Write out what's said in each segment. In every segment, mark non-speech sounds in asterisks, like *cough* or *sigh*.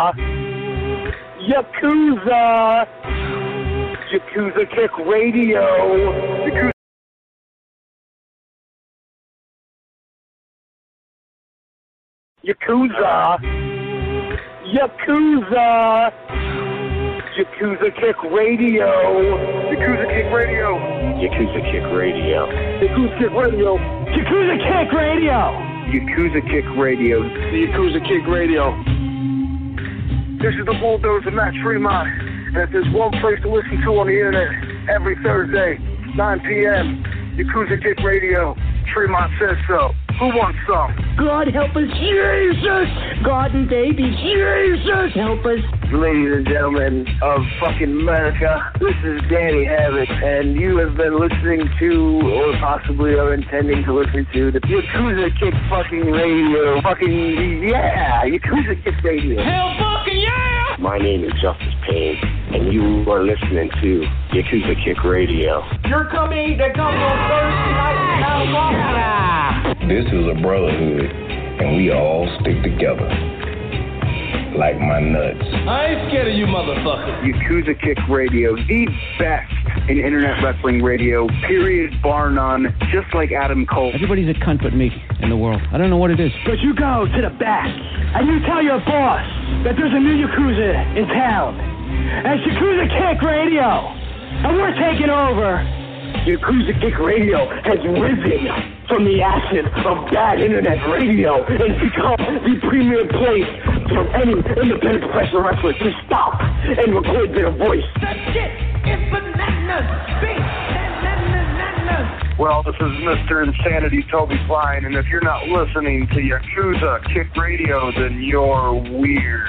Yakuza. Yakuza. Yakuza Kick Radio. Yakuza. Yakuza. Yakuza. Yakuza Kick Radio. Yakuza Kick Radio. Yakuza Kick Radio. Yakuza Kick Radio. Yakuza Kick Radio. Yakuza Kick Radio. The Yakuza Kick Radio. This is the bulldozer Matt Tremont. And if there's one place to listen to on the internet every Thursday, 9 p.m., Yakuza Kick Radio. Tremont says so. Who wants some? God help us, Jesus! God and baby, Jesus help us! Ladies and gentlemen of fucking America, this is Danny Havoc, and you have been listening to, or possibly are intending to listen to, the Yakuza Kick fucking radio. Fucking, yeah, Yakuza Kick radio. Hell fucking yeah! My name is Justice Payne, and you are listening to Yakuza Kick Radio. You're coming to come on Thursday night now, This is a brotherhood, and we all stick together. Like my nuts. I ain't scared of you motherfuckers. Yakuza Kick Radio, the best in internet wrestling radio, period, bar none, just like Adam Cole. Everybody's a cunt but me in the world. I don't know what it is. But you go to the back and you tell your boss that there's a new Yakuza in town. And Yakuza Kick Radio. And we're taking over. Yakuza Kick Radio has risen from the ashes of bad internet radio and become the premier place for any independent professional wrestler to stop and record their voice. That shit is bananas! Big bananas! Well, this is Mr. Insanity Toby Klein, and if you're not listening to Yakuza Kick Radio, then you're weird.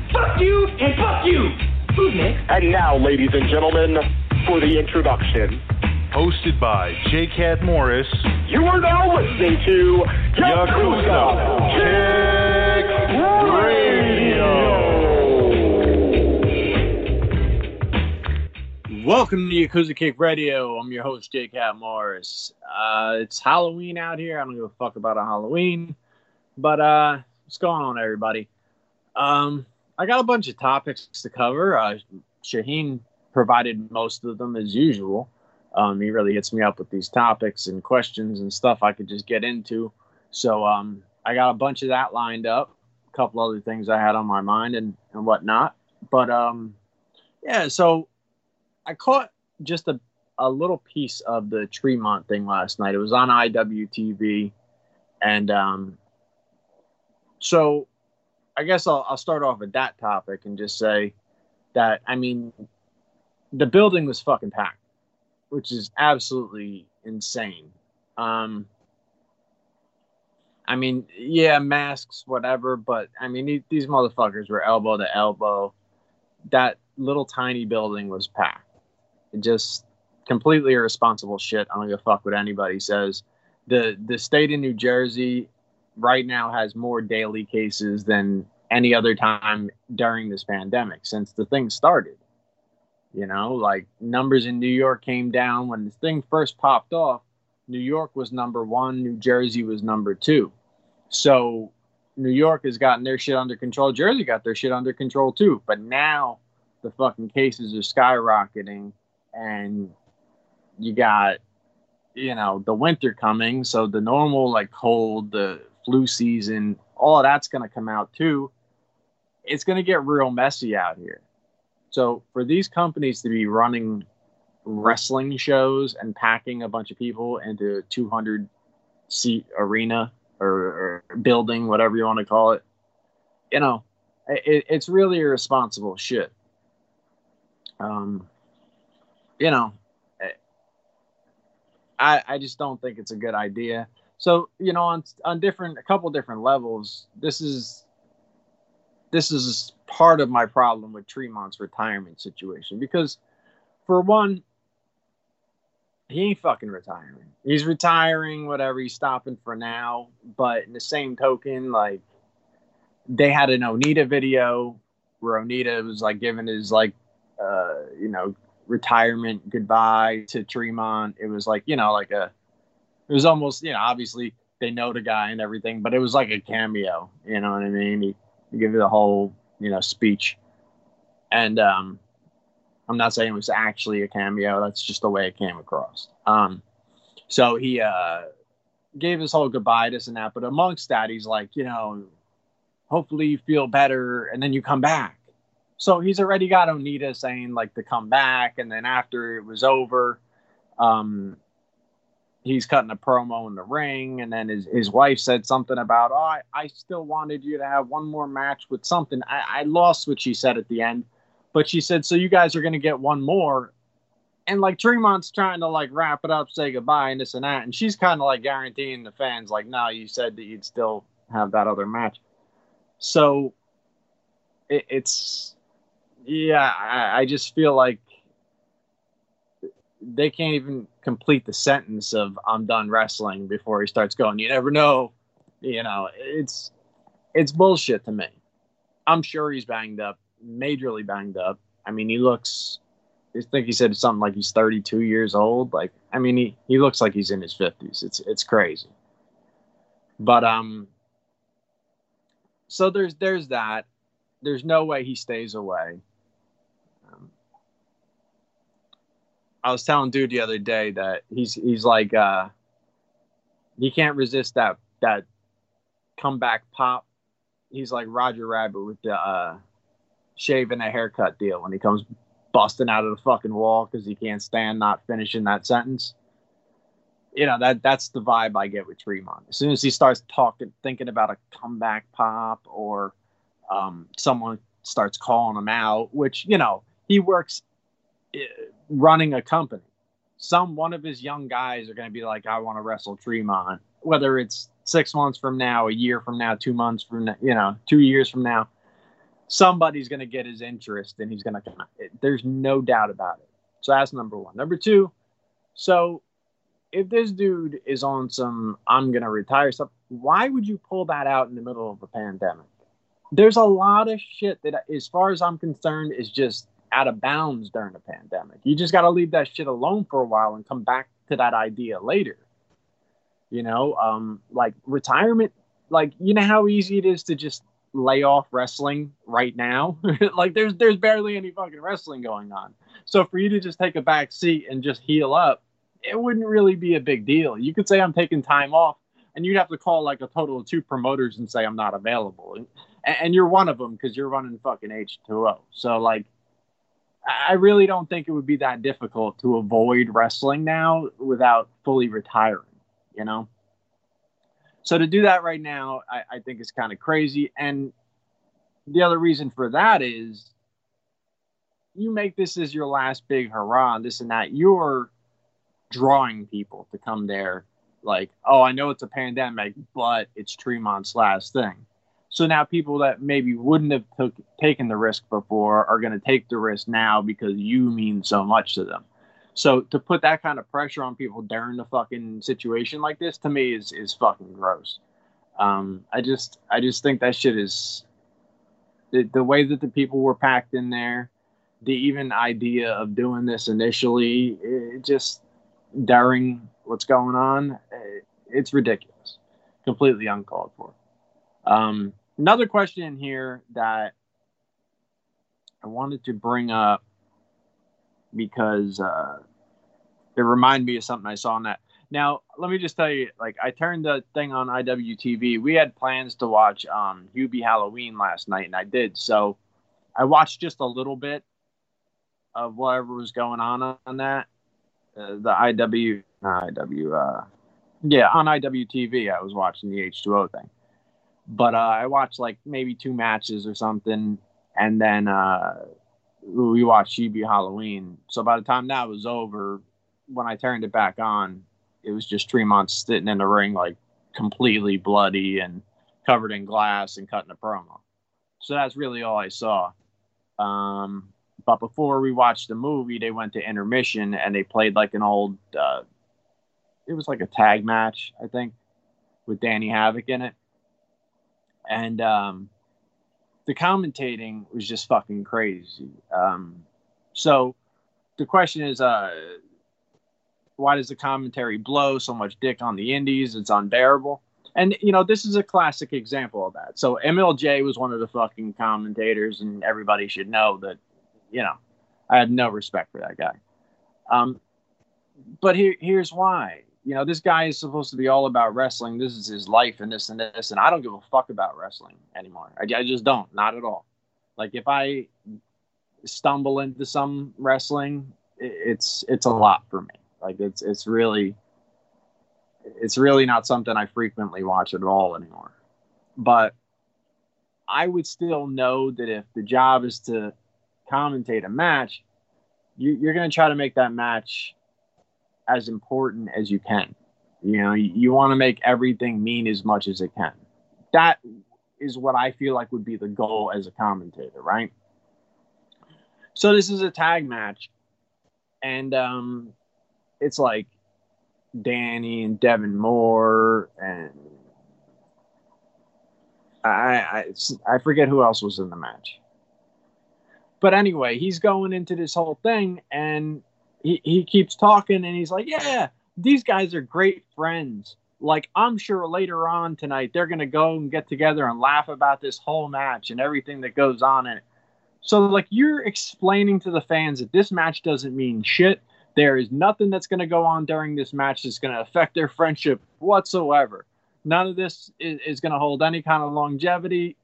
Fuck you and fuck you. Who's next? And now, ladies and gentlemen, for the introduction. Hosted by J. Cat Morris. You are now listening to Yakuza Kick Radio. Welcome to Yakuza Kick Radio. I'm your host, Jake Cat Morris. Uh, it's Halloween out here. I don't give a fuck about a Halloween. But uh, what's going on, everybody? Um, I got a bunch of topics to cover. Uh, Shaheen provided most of them as usual. Um, he really hits me up with these topics and questions and stuff I could just get into. So um, I got a bunch of that lined up. A couple other things I had on my mind and, and whatnot. But um, yeah, so I caught just a, a little piece of the Tremont thing last night. It was on IWTV. And um, so I guess I'll, I'll start off with that topic and just say that, I mean, the building was fucking packed, which is absolutely insane. Um, I mean, yeah, masks, whatever, but I mean, these, motherfuckers were elbow to elbow. That little tiny building was packed. It just completely irresponsible shit. I don't give a fuck what anybody says. The the state of New Jersey right now has more daily cases than any other time during this pandemic since the thing started. You know, like numbers in New York came down when the thing first popped off. New York was number one, New Jersey was number two. So New York has gotten their shit under control. Jersey got their shit under control too. But now the fucking cases are skyrocketing and you got, you know, the winter coming. So the normal, like cold, the flu season, all of that's going to come out too. It's going to get real messy out here. So for these companies to be running wrestling shows and packing a bunch of people into a 200 seat arena or, or building, whatever you want to call it, you know, it, it's really irresponsible shit. Um, you know, I I just don't think it's a good idea. So you know, on on different a couple different levels, this is this is part of my problem with Tremont's retirement situation because, for one, he ain't fucking retiring. He's retiring, whatever. He's stopping for now. But in the same token, like they had an Onita video where Onita was like giving his like, uh, you know, retirement goodbye to Tremont. It was like you know, like a, it was almost you know, obviously they know the guy and everything, but it was like a cameo. You know what I mean? He, he gave the whole you know speech, and um, I'm not saying it was actually a cameo. That's just the way it came across. Um, so he uh, gave his whole goodbye to and that, but amongst that, he's like, you know, hopefully you feel better, and then you come back. So he's already got Onita saying like to come back, and then after it was over, um, he's cutting a promo in the ring, and then his, his wife said something about, oh, I, I still wanted you to have one more match with something. I, I lost what she said at the end but she said, "So you guys are going to get one more." And like Tremont's trying to like wrap it up, say goodbye, and this and that, and she's kind of like guaranteeing the fans, like, "No, you said that you'd still have that other match." So it, it's yeah, I, I just feel like they can't even complete the sentence of "I'm done wrestling" before he starts going. You never know, you know. It's it's bullshit to me. I'm sure he's banged up majorly banged up. I mean, he looks. I think he said something like he's 32 years old. Like, I mean, he, he looks like he's in his 50s. It's it's crazy. But um. So there's there's that. There's no way he stays away. I was telling dude the other day that he's he's like uh, he can't resist that that comeback pop. He's like Roger Rabbit with the uh, shaving a haircut deal when he comes busting out of the fucking wall because he can't stand not finishing that sentence. You know that that's the vibe I get with Tremont. As soon as he starts talking, thinking about a comeback pop, or um, someone starts calling him out, which you know he works uh, running a company. Some one of his young guys are going to be like, "I want to wrestle Tremont," whether it's six months from now, a year from now, two months from now, you know, two years from now somebody's going to get his interest and he's going to come. There's no doubt about it. So that's number one. Number two, so if this dude is on some I'm going to retire stuff, why would you pull that out in the middle of a pandemic? There's a lot of shit that, as far as I'm concerned, is just out of bounds during a pandemic. You just got to leave that shit alone for a while and come back to that idea later. You know, um, like retirement, like, you know how easy it is to just lay off wrestling right now. *laughs* like there's there's barely any fucking wrestling going on. So for you to just take a back seat and just heal up, it wouldn't really be a big deal. You could say I'm taking time off, and you'd have to call like a total of two promoters and say I'm not available, and, and you're one of them because you're running fucking H2O. So like. I really don't think it would be that difficult to avoid wrestling now without fully retiring, you know? So to do that right now, I, I think is kind of crazy. And the other reason for that is you make this as your last big hurrah and this and that. You're drawing people to come there like, oh, I know it's a pandemic, but it's Tremont's last thing. So now people that maybe wouldn't have took, taken the risk before are going to take the risk now because you mean so much to them. So to put that kind of pressure on people during the fucking situation like this to me is is fucking gross. Um, I just I just think that shit is the, the way that the people were packed in there, the even idea of doing this initially, it just during what's going on, it, it's ridiculous, completely uncalled for. Um, another question here that I wanted to bring up because uh, it reminded me of something I saw on that. Now, let me just tell you, like, I turned the thing on IWTV. We had plans to watch um, Hubie Halloween last night, and I did. So I watched just a little bit of whatever was going on on that. Uh, the IW, IW, uh, yeah, on IWTV, I was watching the H2O thing. But uh, I watched like maybe two matches or something, and then uh, we watched Hubie Halloween. So by the time that was over, when I turned it back on, it was just Tremont sitting in the ring like completely bloody and covered in glass and cutting a promo. So that's really all I saw. Um, but before we watched the movie, they went to intermission and they played like an old. Uh, it was like a tag match, I think, with Danny Havoc in it, and um, the commentating was just fucking crazy. Um, so the question is, uh, why does the commentary blow so much dick on the indies? It's unbearable. And you know, this is a classic example of that. So MLJ was one of the fucking commentators, and everybody should know that. You know, I have no respect for that guy. Um, but here, here's why. You know, this guy is supposed to be all about wrestling. This is his life, and this and this. And I don't give a fuck about wrestling anymore. I, I just don't, not at all. Like if I stumble into some wrestling, it's it's a lot for me. Like it's it's really it's really not something I frequently watch at all anymore. But I would still know that if the job is to commentate a match, you, you're going to try to make that match as important as you can. You know, you, you want to make everything mean as much as it can. That is what I feel like would be the goal as a commentator, right? So this is a tag match, and um, it's like Danny and Devin Moore and I, I I forget who else was in the match. But anyway, he's going into this whole thing and he, he keeps talking and he's like, Yeah, these guys are great friends. Like I'm sure later on tonight they're gonna go and get together and laugh about this whole match and everything that goes on in it. So like you're explaining to the fans that this match doesn't mean shit there is nothing that's going to go on during this match that's going to affect their friendship whatsoever. None of this is, is going to hold any kind of longevity.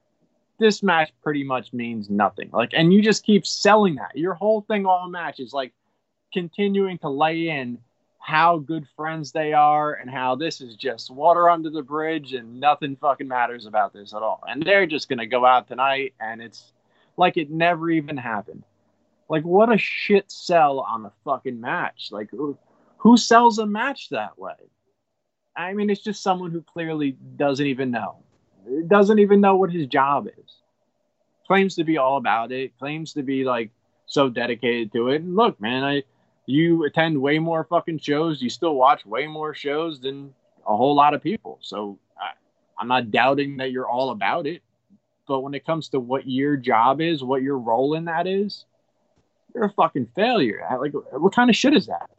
This match pretty much means nothing. Like, and you just keep selling that. Your whole thing all match is like continuing to lay in how good friends they are and how this is just water under the bridge and nothing fucking matters about this at all. And they're just going to go out tonight and it's like it never even happened. Like, what a shit sell on a fucking match. Like, who, who sells a match that way? I mean, it's just someone who clearly doesn't even know. Doesn't even know what his job is. Claims to be all about it. Claims to be like so dedicated to it. And look, man, I you attend way more fucking shows. You still watch way more shows than a whole lot of people. So I, I'm not doubting that you're all about it. But when it comes to what your job is, what your role in that is, you're a fucking failure. Like, what kind of shit is that?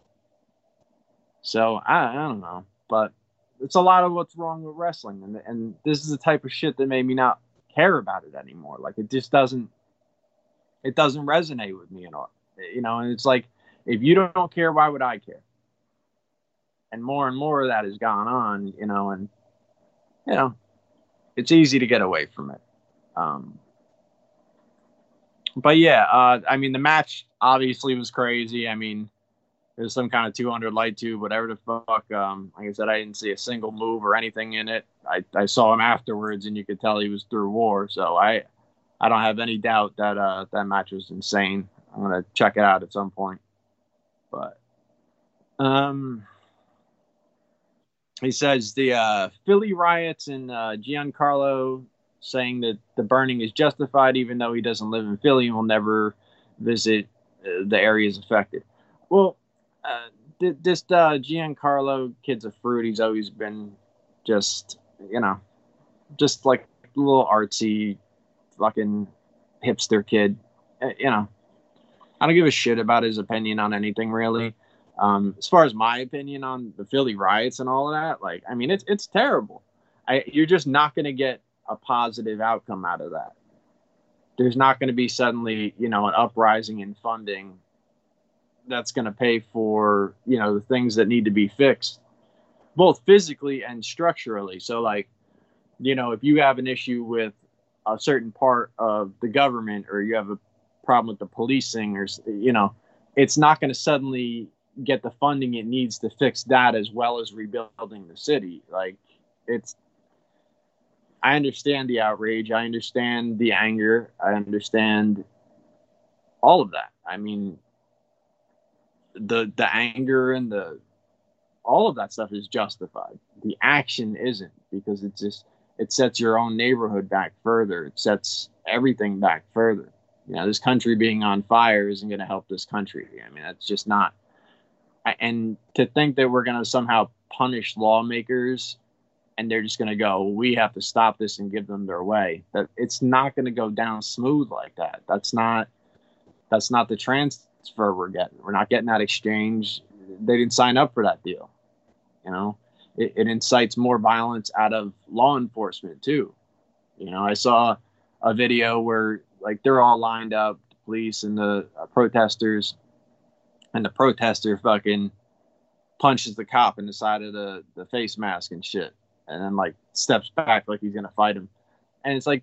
So I, I don't know, but it's a lot of what's wrong with wrestling, and and this is the type of shit that made me not care about it anymore. Like it just doesn't, it doesn't resonate with me at all. You know, and it's like if you don't care, why would I care? And more and more of that has gone on, you know, and you know, it's easy to get away from it. Um, but yeah, uh, I mean, the match obviously was crazy. I mean, there's some kind of 200 light tube, whatever the fuck. Um, like I said, I didn't see a single move or anything in it. I, I saw him afterwards, and you could tell he was through war. So I, I don't have any doubt that uh, that match was insane. I'm gonna check it out at some point. But, um, he says the uh, Philly riots and uh, Giancarlo saying that the burning is justified, even though he doesn't live in Philly and will never visit uh, the areas affected. Well, uh, th- this uh, Giancarlo kid's a fruit. He's always been just, you know, just like a little artsy, fucking hipster kid. Uh, you know, I don't give a shit about his opinion on anything really. Um, as far as my opinion on the Philly riots and all of that, like, I mean, it's it's terrible. I, you're just not going to get a positive outcome out of that. There's not going to be suddenly, you know, an uprising in funding that's going to pay for, you know, the things that need to be fixed, both physically and structurally. So, like, you know, if you have an issue with a certain part of the government or you have a problem with the policing or, you know, it's not going to suddenly get the funding it needs to fix that as well as rebuilding the city. Like, it's I understand the outrage. I understand the anger. I understand all of that. I mean, the the anger and the all of that stuff is justified. The action isn't because it just it sets your own neighborhood back further. It sets everything back further. You know, this country being on fire isn't going to help this country. I mean, that's just not. And to think that we're going to somehow punish lawmakers and they're just going to go, we have to stop this and give them their way. That it's not going to go down smooth like that. That's not. That's not the transfer we're getting. We're not getting that exchange. They didn't sign up for that deal. You know, it, it incites more violence out of law enforcement too. You know, I saw a video where like they're all lined up, the police and the uh, protesters, and the protester fucking punches the cop in the side of the, the face mask and shit, and then like steps back like he's gonna fight him, and it's like,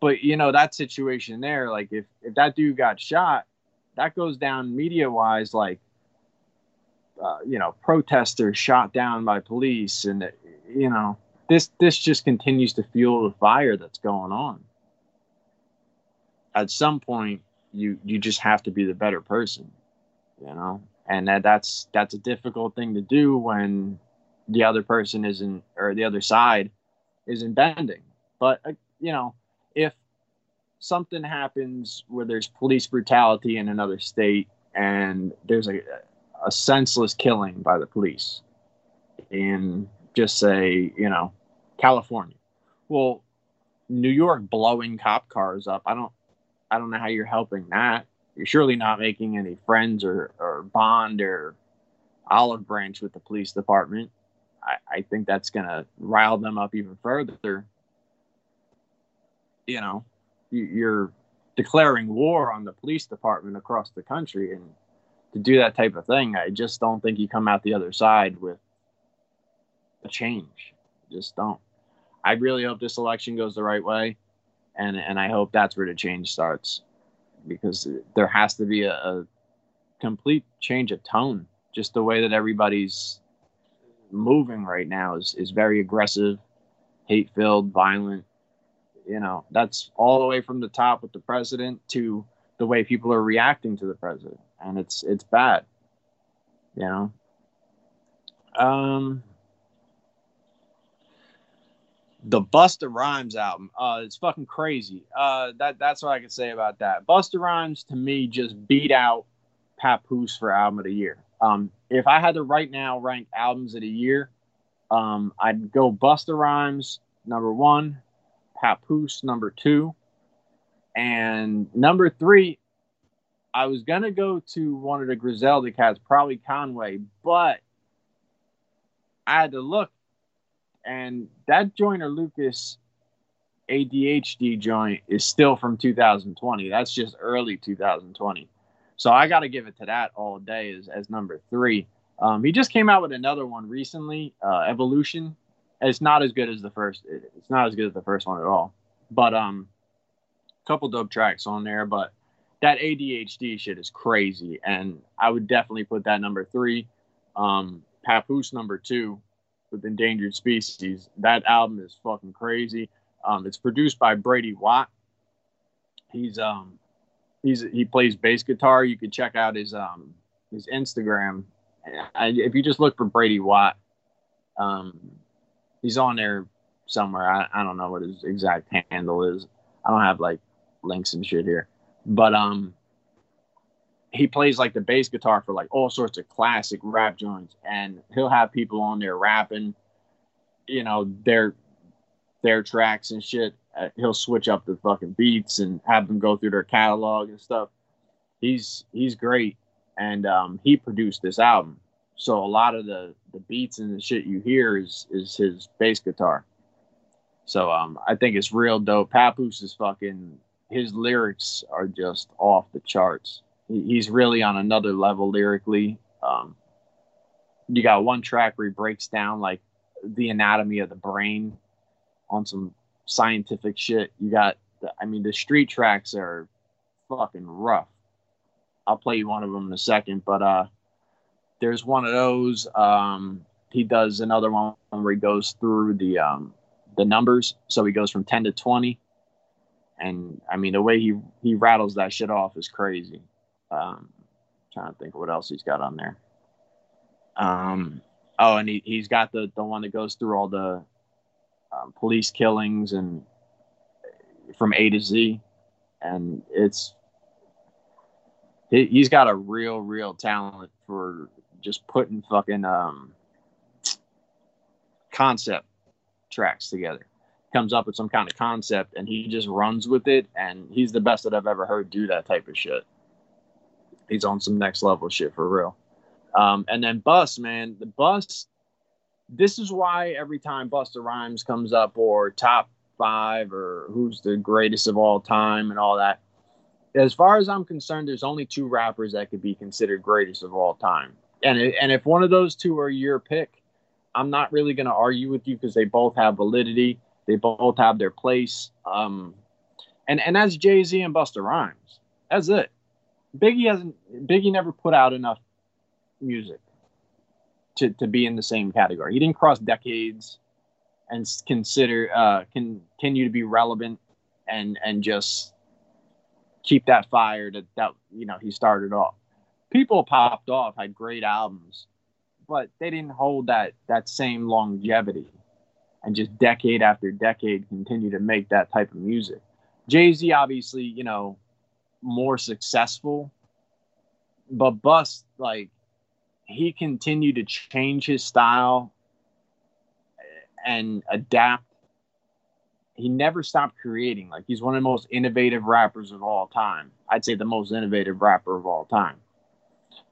but you know that situation there, like if if that dude got shot, that goes down media wise like. Uh, you know, protesters shot down by police, and you know, this this just continues to fuel the fire that's going on at some point you you just have to be the better person you know? And that that's that's a difficult thing to do when the other person isn't or the other side isn't bending. But uh, you know if something happens where there's police brutality in another state and there's a a senseless killing by the police in just say you know california. Well new york blowing cop cars up i don't I don't know how you're helping that. You're surely not making any friends or, or bond or olive branch with the police department. I, I think that's going to rile them up even further. You know, you're declaring war on the police department across the country. And to do that type of thing, I just don't think you come out the other side with a change. Just don't. I really hope this election goes the right way and and I hope that's where the change starts, because there has to be a, a complete change of tone. Just the way that everybody's moving right now is is very aggressive, hate filled, violent. You know, that's all the way from the top with the president to the way people are reacting to the president, and it's it's bad. You know. Um, the Busta Rhymes album. Uh, it's fucking crazy. Uh, that that's what I can say about that. Busta Rhymes to me just beat out Papoose for album of the year. Um, if I had to right now rank albums of the year, um, I'd go Busta Rhymes number one, Papoose number two, and number three. I was gonna go to one of the Griselda cats, probably Conway, but I had to look and that Joyner Lucas ADHD joint is still from 2020. That's just early 2020. So I got to give it to that all day as, as number three. Um, he just came out with another one recently, uh, Evolution. It's not as good as the first. It's not as good as the first one at all. But um, a couple dope tracks on there. But that ADHD shit is crazy, and I would definitely put that number three. Um, Papoose number two with Endangered Species. That album is fucking crazy. Um, it's produced by Brady Watt. He's um he's he plays bass guitar. You can check out his um his Instagram. I, if you just look for Brady Watt, um, he's on there somewhere. I, I don't know what his exact handle is. I don't have like links and shit here, but um he plays like the bass guitar for like all sorts of classic rap joints, and he'll have people on there rapping, you know, their their tracks and shit. Uh, he'll switch up the fucking beats and have them go through their catalog and stuff. He's he's great, and um, he produced this album, so a lot of the the beats and the shit you hear is is his bass guitar. So um, I think it's real dope. Papoose is fucking his lyrics are just off the charts he's really on another level lyrically. Um, you got one track where he breaks down like the anatomy of the brain on some scientific shit. You got, I mean, the street tracks are fucking rough. I'll play you one of them in a second, but uh, there's one of those. Um, he does another one where he goes through the um, the numbers. So he goes from ten to twenty, and I mean the way he he rattles that shit off is crazy. Um, trying to think of what else he's got on there. Um, oh, and he he's got the the one that goes through all the um, police killings and from A to Z, and it's he, he's got a real, real talent for just putting fucking um, concept tracks together. Comes up with some kind of concept and he just runs with it. And he's the best that I've ever heard do that type of shit. He's on some next level shit for real. Um, and then Bus, man, the Bus. This is why every time Busta Rhymes comes up or top five or who's the greatest of all time and all that. As far as I'm concerned, there's only two rappers that could be considered greatest of all time. And and if one of those two are your pick, I'm not really going to argue with you because they both have validity. They both have their place. Um, and and that's Jay Z and Busta Rhymes. That's it. Biggie hasn't. Biggie never put out enough music to to be in the same category. He didn't cross decades and consider uh, continue to be relevant and and just keep that fire that that you know he started off. People popped off, had great albums, but they didn't hold that that same longevity and just decade after decade continue to make that type of music. Jay Z obviously, you know, more successful, but Bust like he continued to change his style and adapt. He never stopped creating. Like he's one of the most innovative rappers of all time. I'd say the most innovative rapper of all time.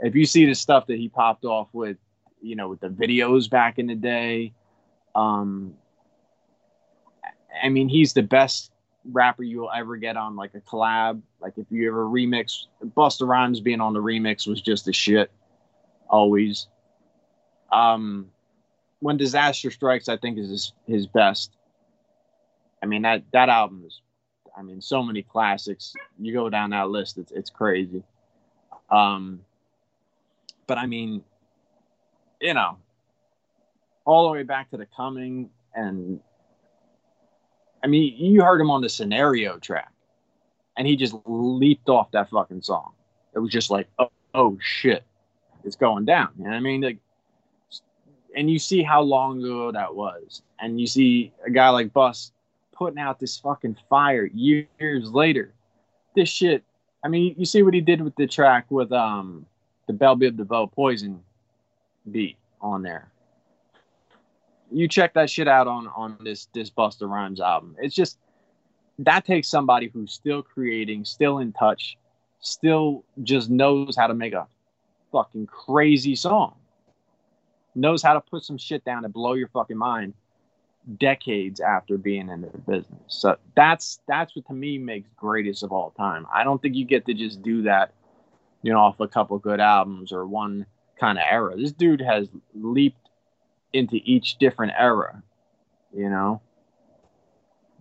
If you see the stuff that he popped off with, you know, with the videos back in the day, um, I mean, he's the best rapper you'll ever get on like a collab. Like if you ever remix, Busta Rhymes being on the remix was just a shit, always. Um, when disaster strikes, I think is his, his best. I mean that that album is, I mean, so many classics. You go down that list, it's it's crazy. Um, but I mean, you know, all the way back to the coming and I mean, you heard him on the scenario track, and he just leaped off that fucking song. It was just like, oh, oh shit, it's going down. You know what I mean? Like, and you see how long ago that was, and you see a guy like Bus putting out this fucking fire years later. This shit. I mean, you see what he did with the track with um the Bell Biv DeVoe Poison beat on there you check that shit out on on this this Busta Rhymes album. It's just that takes somebody who's still creating, still in touch, still just knows how to make a fucking crazy song. Knows how to put some shit down to blow your fucking mind decades after being in the business. So that's that's what to me makes greatest of all time. I don't think you get to just do that, you know, off a couple good albums or one kind of era. This dude has leaped into each different era, you know,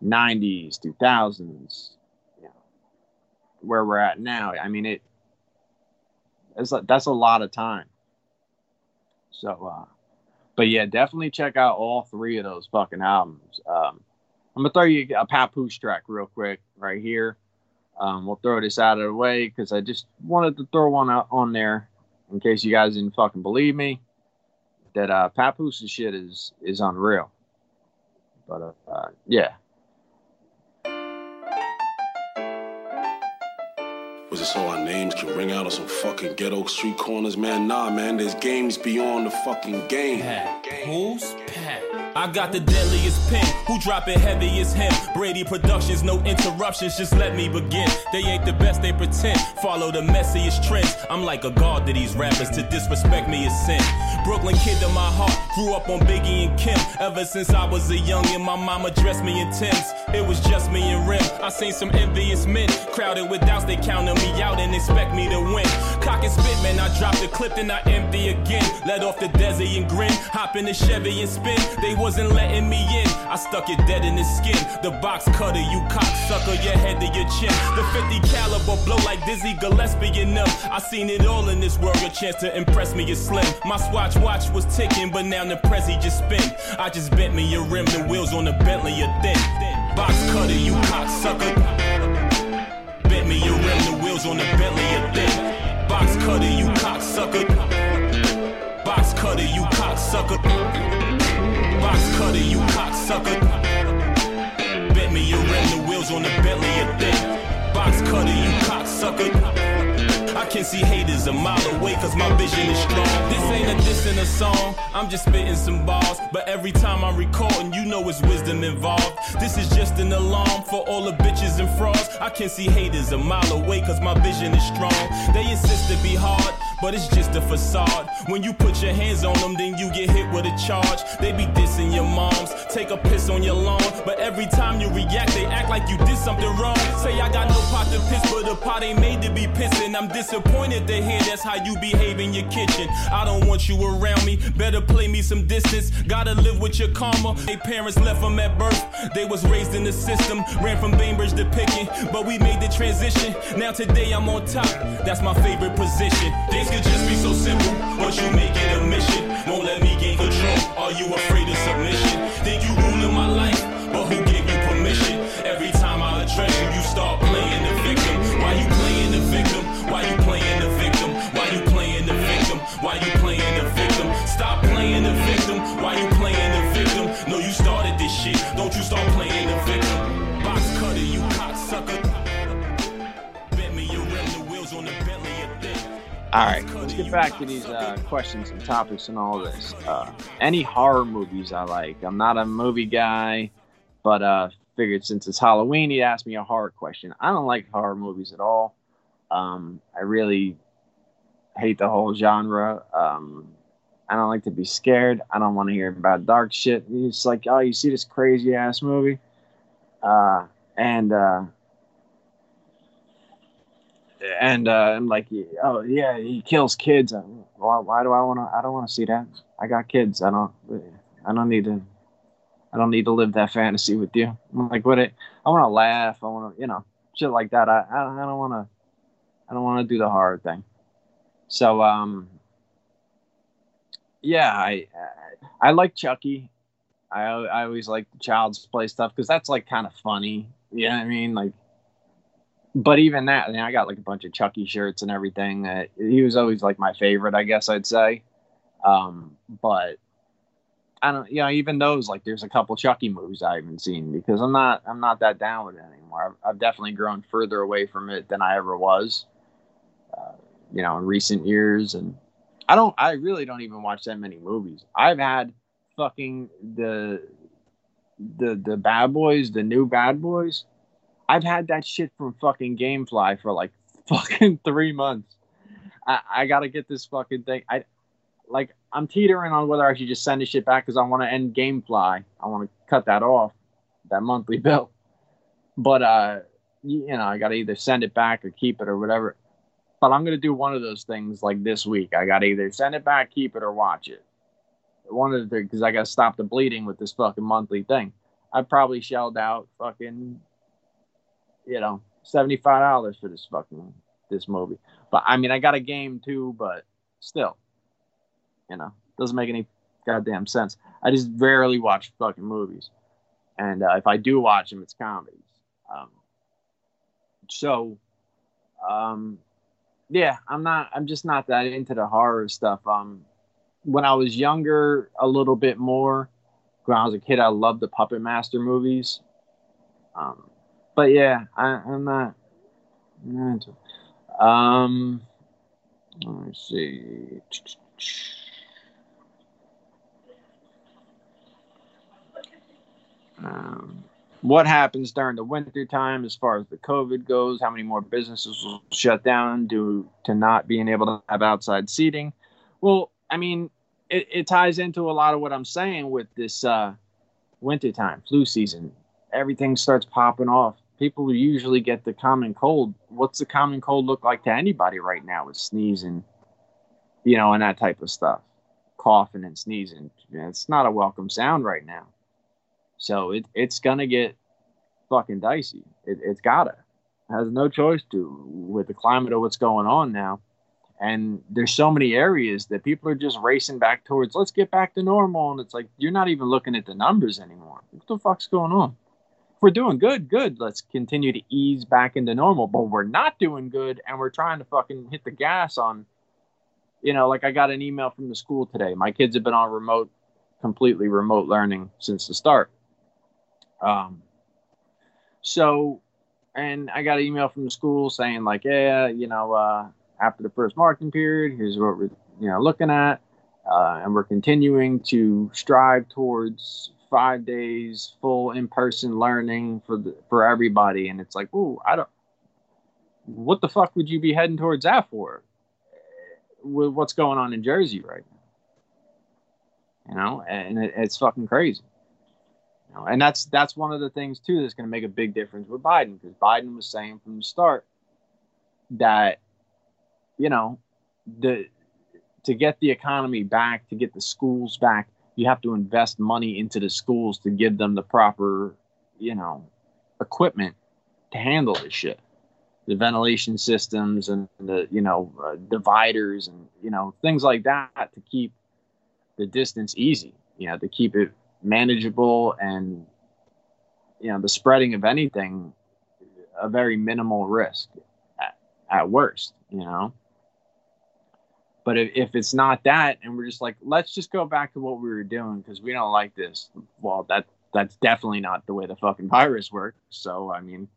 90s, 2000s, you know, where we're at now. I mean, it, it's like, that's a lot of time. So, uh, but yeah, definitely check out all three of those fucking albums. Um, I'm gonna throw you a Papoose track real quick right here. Um, we'll throw this out of the way because I just wanted to throw one out on there in case you guys didn't fucking believe me that uh, Papoose shit is is unreal. But uh, uh, yeah. Was it so our names can ring out on some fucking ghetto street corners, man? Nah, man, there's games beyond the fucking game. Pat. Who's Pat? I got the deadliest pen. Who drop it heavy as him? Brady Productions, no interruptions, just let me begin. They ain't the best, they pretend. Follow the messiest trends. I'm like a god to these rappers. To disrespect me is sin. Brooklyn kid in my heart. Grew up on Biggie and Kim. Ever since I was a youngin', my mama dressed me in Timbs. It was just me and Rim. I seen some envious men crowded with doubts. They counted me out and expect me to win. Cock and spit, man. I dropped the clip, then I empty again. Let off the Desi and grin. Hop in the Chevy and spin. They wasn't letting me in. I stuck it dead in his skin. The box cutter, you cocksucker, your head to your chin. The 50 caliber blow like Dizzy Gillespie them. I seen it all in this world. Your chance to impress me is slim. My swatch watch was ticking, but now the Prezi just spin. I just bent me a rim, the wheels on the Bentley are thin. Box cutter, you cocksucker. Bent me a rim, the wheels on the Bentley are thin. Box cutter, you cocksucker. Box cutter, you cocksucker. Cutter, you cocksucker. Bet me your rim, the wheels on the Bentley a thing. Box cutter, you cocksucker. I can see haters a mile away cause my vision is strong. This ain't a diss in a song, I'm just spitting some bars. But every time I'm recording, you know it's wisdom involved. This is just an alarm for all the bitches and frauds. I can see haters a mile away cause my vision is strong. They insist to be hard but it's just a facade. When you put your hands on them, then you get hit with a charge. They be dissing your moms, take a piss on your lawn, but every time you react, they act like you did something wrong. Say I got no pot to piss, but the pot ain't made to be pissing. I'm disappointed to hear that's how you behave in your kitchen. I don't want you around me, better play me some distance. Gotta live with your karma. They parents left them at birth, they was raised in the system. Ran from Bainbridge to Pitkin, but we made the transition. Now today I'm on top, that's my favorite position. Things could just be so simple, but you make it a mission. Won't let me gain control. Are you afraid of submission? Think you ruling my life, All right, let's get back to these uh, questions and topics and all this. Uh, any horror movies I like? I'm not a movie guy, but uh, figured since it's Halloween, he'd ask me a horror question. I don't like horror movies at all. Um, I really hate the whole genre. Um, I don't like to be scared. I don't want to hear about dark shit. It's like, oh, you see this crazy ass movie, uh, and uh, and uh, I'm like, oh yeah, he kills kids. Why, why do I want to? I don't want to see that. I got kids. I don't. I don't need to. I don't need to live that fantasy with you. I'm like, what? It, I want to laugh. I want to, you know, shit like that. I, I, don't want to. I don't want to do the horror thing. So, um, yeah, I, I, I like Chucky. I, I always like the Child's Play stuff because that's like kind of funny. You know what I mean? Like, but even that, I, mean, I got like a bunch of Chucky shirts and everything. Uh, he was always like my favorite, I guess I'd say. Um, but I don't, you know, even those like there's a couple Chucky movies I haven't seen because I'm not, I'm not that down with it anymore. I've, I've definitely grown further away from it than I ever was. Uh, you know, in recent years, and I don't, I really don't even watch that many movies. I've had fucking the, the, the Bad Boys, the new Bad Boys. I've had that shit from fucking GameFly for like *laughs* fucking three months. I, I gotta get this fucking thing. I like I'm teetering on whether I should just send this shit back because I want to end GameFly. I want to cut that off, that monthly *laughs* bill. But uh, you, know, I gotta either send it back or keep it or whatever. But I'm gonna do one of those things like this week. I gotta either send it back, keep it, or watch it. One of the because I gotta stop the bleeding with this fucking monthly thing. I probably shelled out fucking you know, seventy five dollars for this fucking this movie. But I mean, I got a game too, but still, you know, doesn't make any goddamn sense. I just rarely watch fucking movies, and uh, if I do watch them, it's comedies. Um, so, um, yeah, I'm not. I'm just not that into the horror stuff. Um, when I was younger, a little bit more. When I was a kid, I loved the Puppet Master movies. Um, but yeah, I, I'm not. Not into. Um, let me see. Um, what happens during the winter time as far as the COVID goes? How many more businesses will shut down due to not being able to have outside seating? Well, I mean, it, it ties into a lot of what I'm saying with this uh, winter time, flu season. Everything starts popping off. People who usually get the common cold. What's the common cold look like to anybody right now with sneezing, you know, and that type of stuff? Coughing and sneezing. It's not a welcome sound right now. So it, it's gonna get fucking dicey. It, it's gotta. Has no choice to with the climate of what's going on now. And there's so many areas that people are just racing back towards. Let's get back to normal, and it's like you're not even looking at the numbers anymore. What the fuck's going on? We're doing good, good. Let's continue to ease back into normal. But we're not doing good, and we're trying to fucking hit the gas on. You know, like I got an email from the school today. My kids have been on remote, completely remote learning since the start um, So, and I got an email from the school saying like, yeah, you know, uh, after the first marking period, here's what we're you know looking at, uh, and we're continuing to strive towards five days full in-person learning for the, for everybody. And it's like, oh, I don't. What the fuck would you be heading towards that for? With what's going on in Jersey right now? You know, and it, it's fucking crazy. You know, and that's that's one of the things too that's going to make a big difference with Biden because Biden was saying from the start that you know the to get the economy back, to get the schools back, you have to invest money into the schools to give them the proper, you know, equipment to handle this shit. The ventilation systems and the, you know, uh, dividers and, you know, things like that to keep the distance easy, you know, to keep it manageable and, you know, the spreading of anything a very minimal risk at, at worst, you know. But if, if it's not that, and we're just like, let's just go back to what we were doing because we don't like this. Well, that that's definitely not the way the fucking virus works. So I mean,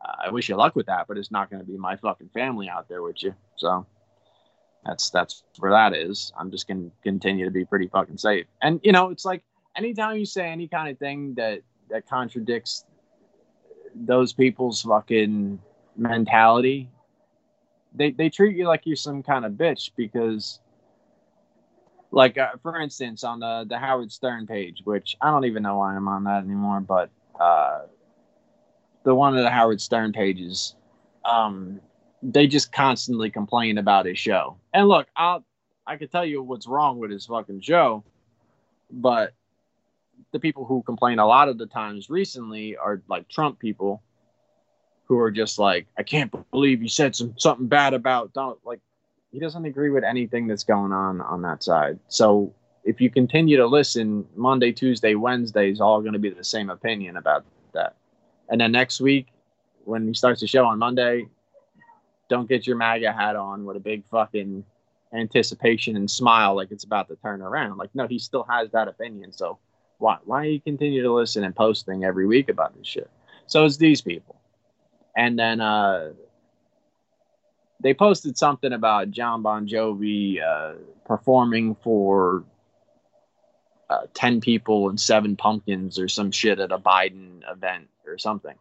I wish you luck with that, but it's not going to be my fucking family out there with you. So that's that's where that is. I'm just gonna continue to be pretty fucking safe. And you know, it's like anytime you say any kind of thing that that contradicts those people's fucking mentality they they treat you like you're some kind of bitch because like uh, for instance on the the Howard Stern page, which I don't even know why I'm on that anymore, but uh, the one of the Howard Stern pages, um, they just constantly complain about his show. And look, I'll I can tell you what's wrong with his fucking show, but the people who complain a lot of the times recently are like Trump people who are just like, I can't believe you said some something bad about Donald. Like, he doesn't agree with anything that's going on on that side. So if you continue to listen, Monday, Tuesday, Wednesday is all going to be the same opinion about that. And then next week, when he starts the show on Monday, don't get your MAGA hat on with a big fucking anticipation and smile like it's about to turn around. Like, no, he still has that opinion. So why why you continue to listen and posting every week about this shit? So it's these people and then uh, they posted something about John Bon Jovi uh, performing for uh, ten people and seven pumpkins or some shit at a Biden event or something.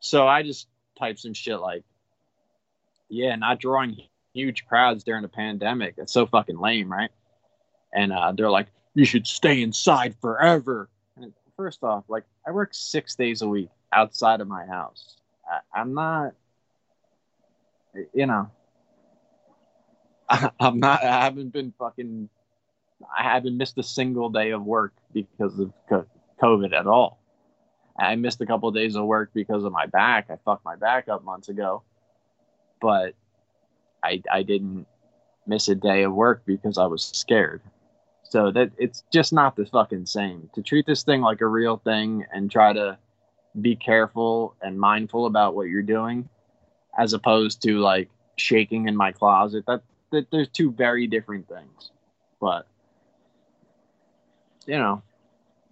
So I just typed some shit like, "Yeah, not drawing huge crowds during a pandemic. That's so fucking lame, right?" And uh, they're like, "You should stay inside forever." And first off, like I work six days a week outside of my house. I, am not, you know, I, *laughs* I'm not. I haven't been fucking. I haven't missed a single day of work because of COVID at all. I missed a couple of days of work because of my back. I fucked my back up months ago, but I I didn't miss a day of work because I was scared. So that it's just not the fucking same. To treat this thing like a real thing and try to be careful and mindful about what you're doing as opposed to like shaking in my closet. That, that there's two very different things. But you know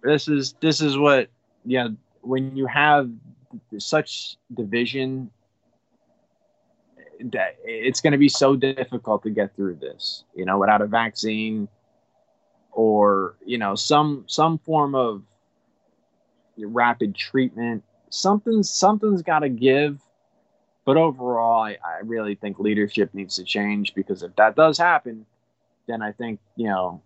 this is this is what yeah when you have such division that it's going to be so difficult to get through this you know without a vaccine or you know some some form of rapid treatment. Something something's got to give. But overall, I, I really think leadership needs to change because if that does happen, then I think you know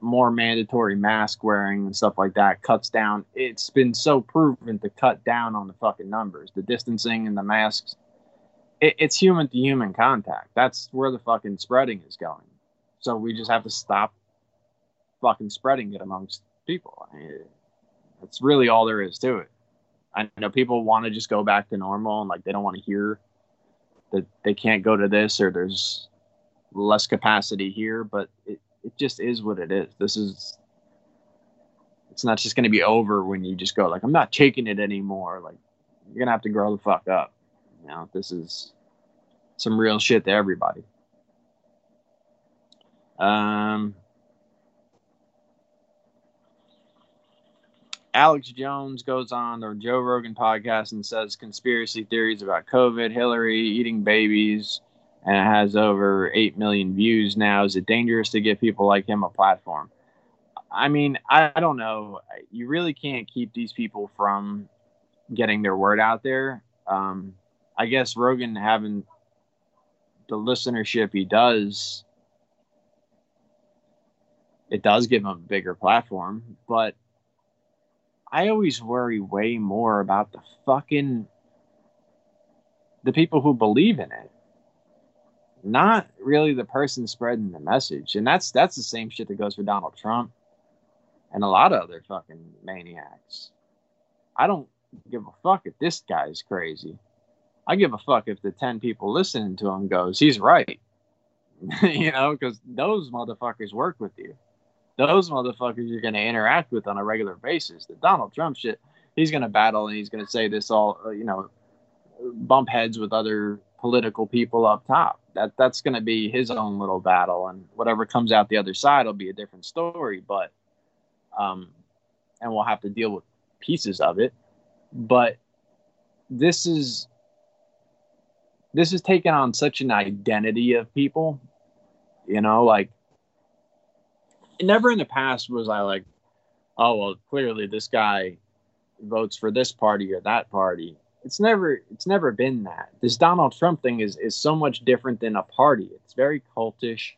more mandatory mask wearing and stuff like that cuts down. It's been so proven to cut down on the fucking numbers, the distancing and the masks. It, it's human to human contact. That's where the fucking spreading is going. So we just have to stop fucking spreading it amongst people. I mean, that's really all there is to it. I know people want to just go back to normal and like they don't want to hear that they can't go to this or there's less capacity here, but it, it just is what it is. This is it's not just going to be over when you just go like I'm not taking it anymore. Like you're going to have to grow the fuck up. You know, this is some real shit to everybody. Um Alex Jones goes on the Joe Rogan podcast and says conspiracy theories about COVID, Hillary eating babies, and it has over 8 million views now. Is it dangerous to give people like him a platform? I mean, I, don't know. You really can't keep these people from getting their word out there. Um, I guess Rogan having the listenership he does, it does give him a bigger platform. But I always worry way more about the fucking the people who believe in it not really the person spreading the message. And that's that's the same shit that goes for Donald Trump and a lot of other fucking maniacs. I don't give a fuck if this guy's crazy. I give a fuck if the 10 people listening to him goes, he's right. *laughs* you know, because those motherfuckers work with you. Those motherfuckers you're going to interact with on a regular basis. The Donald Trump shit, he's going to battle and he's going to say this all, uh, you know, bump heads with other political people up top. That that's going to be his own little battle, and whatever comes out the other side will be a different story. But, um, and we'll have to deal with pieces of it. But this is this is taken on such an identity of people, you know, like never in the past was I like, oh well, clearly this guy votes for this party or that party it's never it's never been that. This Donald Trump thing is is so much different than a party. It's very cultish,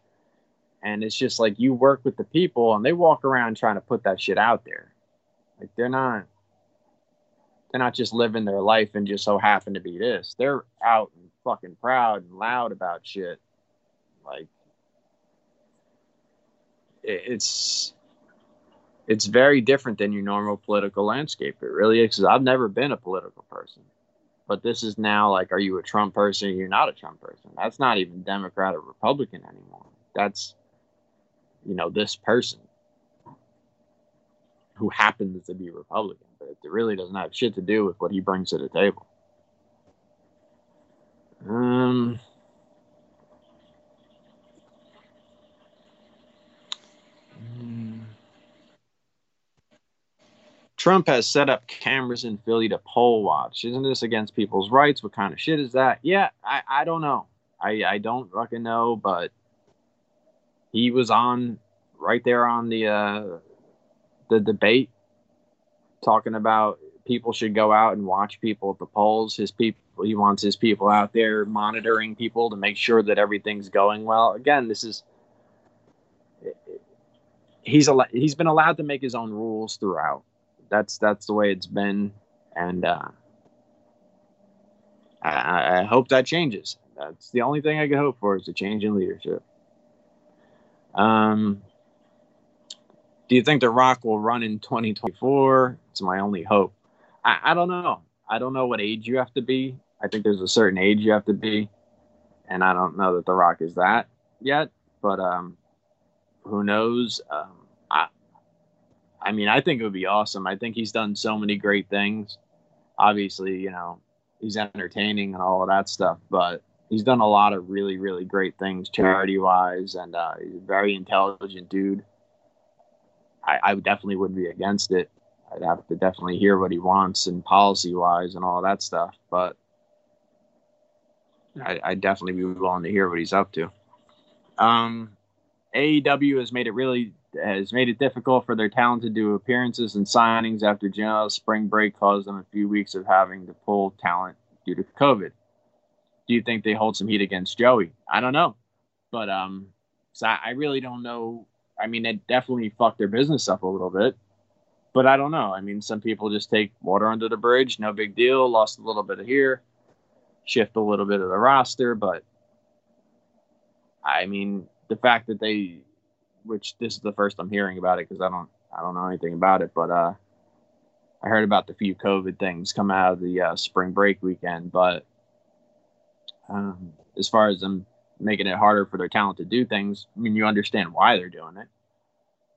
and it's just like you work with the people, and they walk around trying to put that shit out there. Like they're not they're not just living their life and just so happen to be this. They're out and fucking proud and loud about shit. Like it's it's very different than your normal political landscape. It really is. Cause I've never been a political person, but this is now like, are you a Trump person? You're not a Trump person. That's not even Democrat or Republican anymore. That's, you know, this person who happens to be Republican, but it really doesn't have shit to do with what he brings to the table. Um, Trump has set up cameras in Philly to poll watch. Isn't this against people's rights? What kind of shit is that? Yeah, I, I don't know. I, I don't fucking know, but he was on right there on the uh, the debate talking about people should go out and watch people at the polls. His people, he wants his people out there monitoring people to make sure that everything's going well. Again, this is he's al- he's been allowed to make his own rules throughout that's that's the way it's been, and uh, I, I hope that changes. That's the only thing I can hope for is a change in leadership. Um, do you think The Rock will run in 2024? It's my only hope. I, I don't know. I don't know what age you have to be. I think there's a certain age you have to be, and I don't know that The Rock is that yet. But um, who knows? Um, I mean, I think it would be awesome. I think he's done so many great things. Obviously, you know, he's entertaining and all of that stuff, but he's done a lot of really, really great things charity wise, and uh, he's a very intelligent dude. I, I definitely would be against it. I'd have to definitely hear what he wants and policy wise and all that stuff, but I, I'd definitely be willing to hear what he's up to. Um, AEW has made it really has made it difficult for their talent to do appearances and signings after Janela's spring break caused them a few weeks of having to pull talent due to COVID. Do you think they hold some heat against Joey? I don't know, but um, so I, I really don't know. I mean, it definitely fucked their business up a little bit, but I don't know. I mean, some people just take water under the bridge, no big deal. Lost a little bit of here, shift a little bit of the roster, but I mean, the fact that they which this is the first I'm hearing about it because I don't I don't know anything about it, but uh, I heard about the few COVID things come out of the uh, spring break weekend. But um, as far as them making it harder for their talent to do things, I mean, you understand why they're doing it.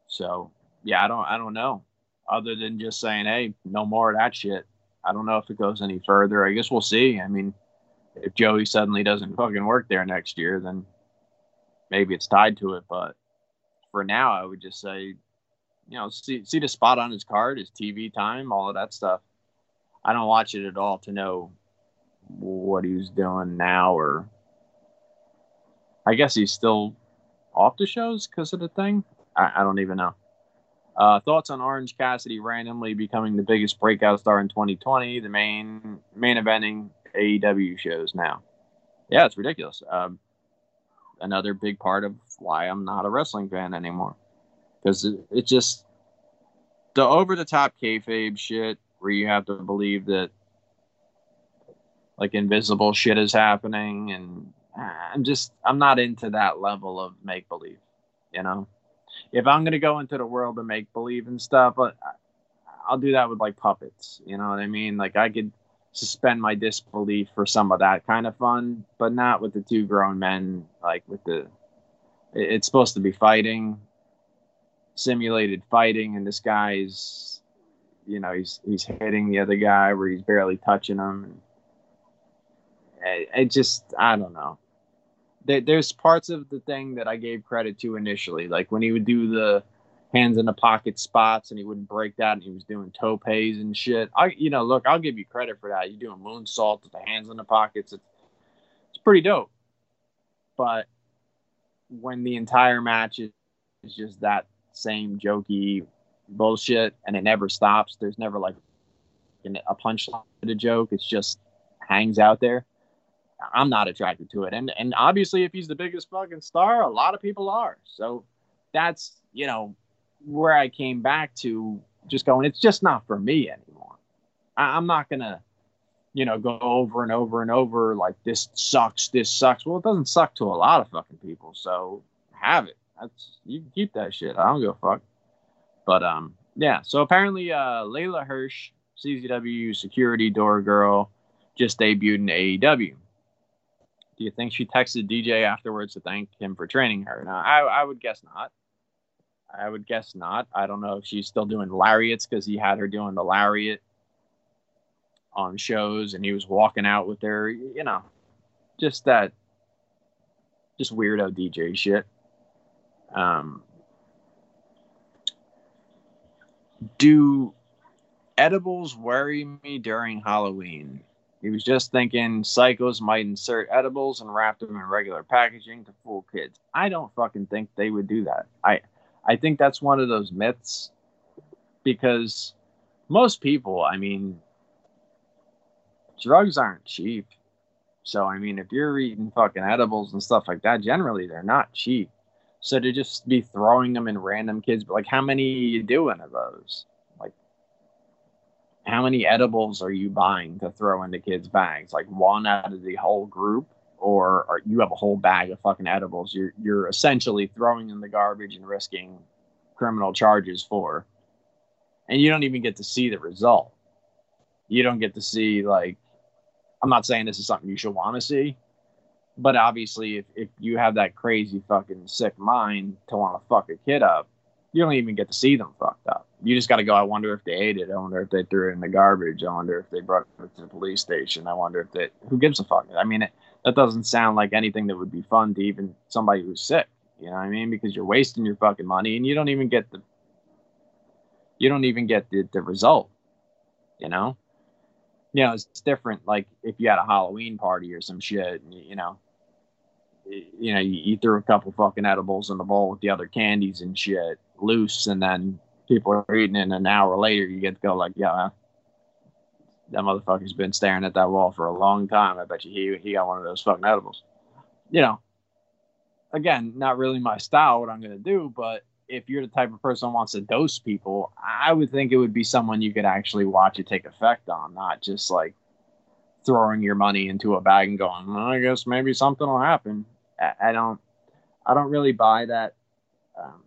So yeah, I don't I don't know. Other than just saying, hey, no more of that shit. I don't know if it goes any further. I guess we'll see. I mean, if Joey suddenly doesn't fucking work there next year, then maybe it's tied to it. But for now, I would just say you know, see see the spot on his card, his TV time, all of that stuff. I don't watch it at all to know what he's doing now, or I guess he's still off the shows because of the thing. I, I don't even know. Uh, thoughts on Orange Cassidy randomly becoming the biggest breakout star in 2020, the main main eventing AEW shows now. Yeah, it's ridiculous. Um, another big part of why I'm not a wrestling fan anymore because it, it just the over the top kayfabe shit where you have to believe that like invisible shit is happening and ah, I'm just I'm not into that level of make believe, you know if I'm gonna go into the world and make believe and stuff, but I'll do that with like puppets. You know what I mean? Like I could suspend my disbelief for some of that kind of fun, but not with the two grown men. Like with the, it's supposed to be fighting, simulated fighting, and this guy's, you know, he's he's hitting the other guy where he's barely touching him. It, it just, I don't know there, there's parts of the thing that I gave credit to initially, like when he would do the hands in the pocket spots and he wouldn't break that and he was doing topes and shit. I, you know, look, I'll give you credit for that. You're doing moonsault with the hands in the pockets. It's, it's pretty dope. But when the entire match is, is just that same jokey bullshit and it never stops, there's never like a punchline to the joke. It's just hangs out there. I'm not attracted to it. And and obviously if he's the biggest fucking star, a lot of people are. So that's, you know, where I came back to just going, it's just not for me anymore. I, I'm not gonna, you know, go over and over and over like this sucks, this sucks. Well, it doesn't suck to a lot of fucking people. So have it. That's you can keep that shit. I don't give a fuck. But um, yeah. So apparently, uh, Leyla Hirsch, CZW security door girl, just debuted in AEW. Do you think she texted DJ afterwards to thank him for training her? No, I, I would guess not. I would guess not. I don't know if she's still doing lariats because he had her doing the lariat on shows and he was walking out with her. You know, just that, just weirdo DJ shit. Um, do edibles worry me during Halloween? He was just thinking psychos might insert edibles and wrap them in regular packaging to fool kids. I don't fucking think they would do that. I I think that's one of those myths because most people, I mean, drugs aren't cheap. So I mean, if you're eating fucking edibles and stuff like that, generally they're not cheap. So to just be throwing them in random kids, but like how many are you doing of those? Like, how many edibles are you buying to throw into kids' bags? Like one out of the whole group, or, or you have a whole bag of fucking edibles you're you're essentially throwing in the garbage and risking criminal charges for, and you don't even get to see the result. You don't get to see like, I'm not saying this is something you should want to see, but obviously if if you have that crazy fucking sick mind to want to fuck a kid up, you don't even get to see them fucked up. You just got to go. I wonder if they ate it. I wonder if they threw it in the garbage. I wonder if they brought it to the police station. I wonder if they. Who gives a fuck? I mean, it, that doesn't sound like anything that would be fun to even somebody who's sick. You know what I mean? Because you're wasting your fucking money and you don't even get the. You don't even get the, the result. You know. You know, it's different. Like if you had a Halloween party or some shit, you know, you know, you, you threw a couple fucking edibles in the bowl with the other candies and shit loose, and then people are eating it, and an hour later you get to go like, yeah, that motherfucker's been staring at that wall for a long time. I bet you he he got one of those fucking edibles. You know, again, not really my style. What I'm gonna do, but if you're the type of person who wants to dose people, I would think it would be someone you could actually watch it take effect on, not just like throwing your money into a bag and going, well, I guess maybe something will happen. I, I don't, I don't really buy that. Um,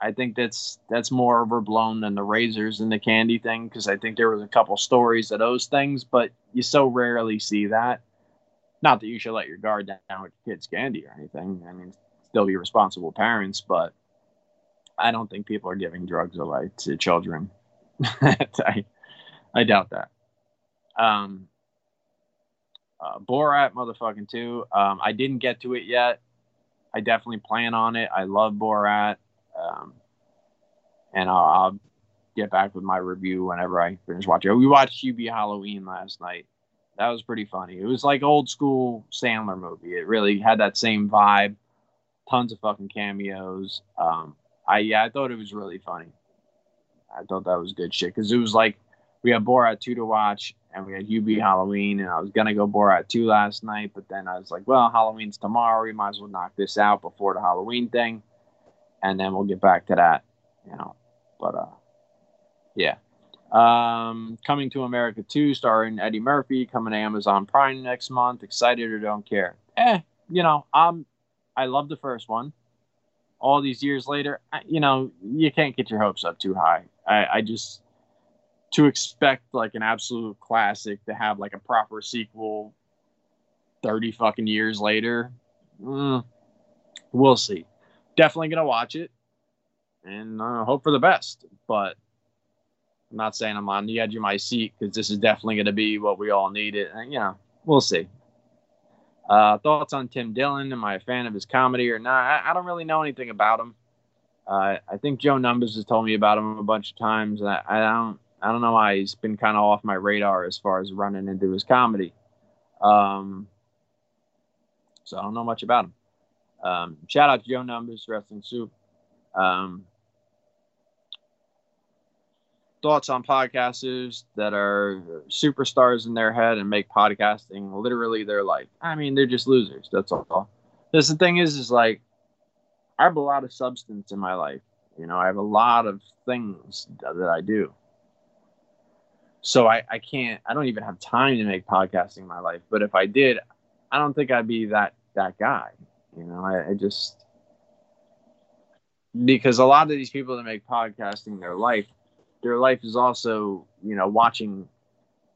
I think that's that's more overblown than the razors and the candy thing because I think there was a couple stories of those things, but you so rarely see that. Not that you should let your guard down with your kids' candy or anything. I mean, still be responsible parents, but I don't think people are giving drugs away to children. *laughs* I, I doubt that. Um, uh, Borat, motherfucking too. Um, I didn't get to it yet. I definitely plan on it. I love Borat. Um, and I'll, I'll get back with my review whenever I finish watching. We watched Hubie Halloween last night. That was pretty funny. It was like old school Sandler movie. It really had that same vibe. Tons of fucking cameos. Um, I yeah, I thought it was really funny. I thought that was good shit because it was like we had Borat two to watch and we had Hubie Halloween and I was gonna go Borat two last night, but then I was like, well, Halloween's tomorrow. We might as well knock this out before the Halloween thing, and then we'll get back to that. You know, but uh, yeah. Um, coming to America 2, starring Eddie Murphy, coming to Amazon Prime next month. Excited or don't care? Eh, you know, um, I love the first one. All these years later, you know, you can't get your hopes up too high. I, I just to expect like an absolute classic to have like a proper sequel 30 fucking years later mm, we'll see definitely gonna watch it and uh, hope for the best but I'm not saying I'm on the edge of my seat because this is definitely going to be what we all needed. And, you know, we'll see. Uh, thoughts on Tim Dillon? Am I a fan of his comedy or not? I, I don't really know anything about him. Uh, I think Joe Numbers has told me about him a bunch of times. I, I don't, I don't know why he's been kind of off my radar as far as running into his comedy. Um, so I don't know much about him. Um, shout out to Joe Numbers, Wrestling Soup. Um, thoughts on podcasters that are superstars in their head and make podcasting literally their life. I mean, they're just losers. That's all. This the thing is, is like I have a lot of substance in my life. You know, I have a lot of things that I do. So I, I can't I don't even have time to make podcasting in my life. But if I did, I don't think I'd be that that guy. You know, I, I just because a lot of these people that make podcasting their life their life is also you know watching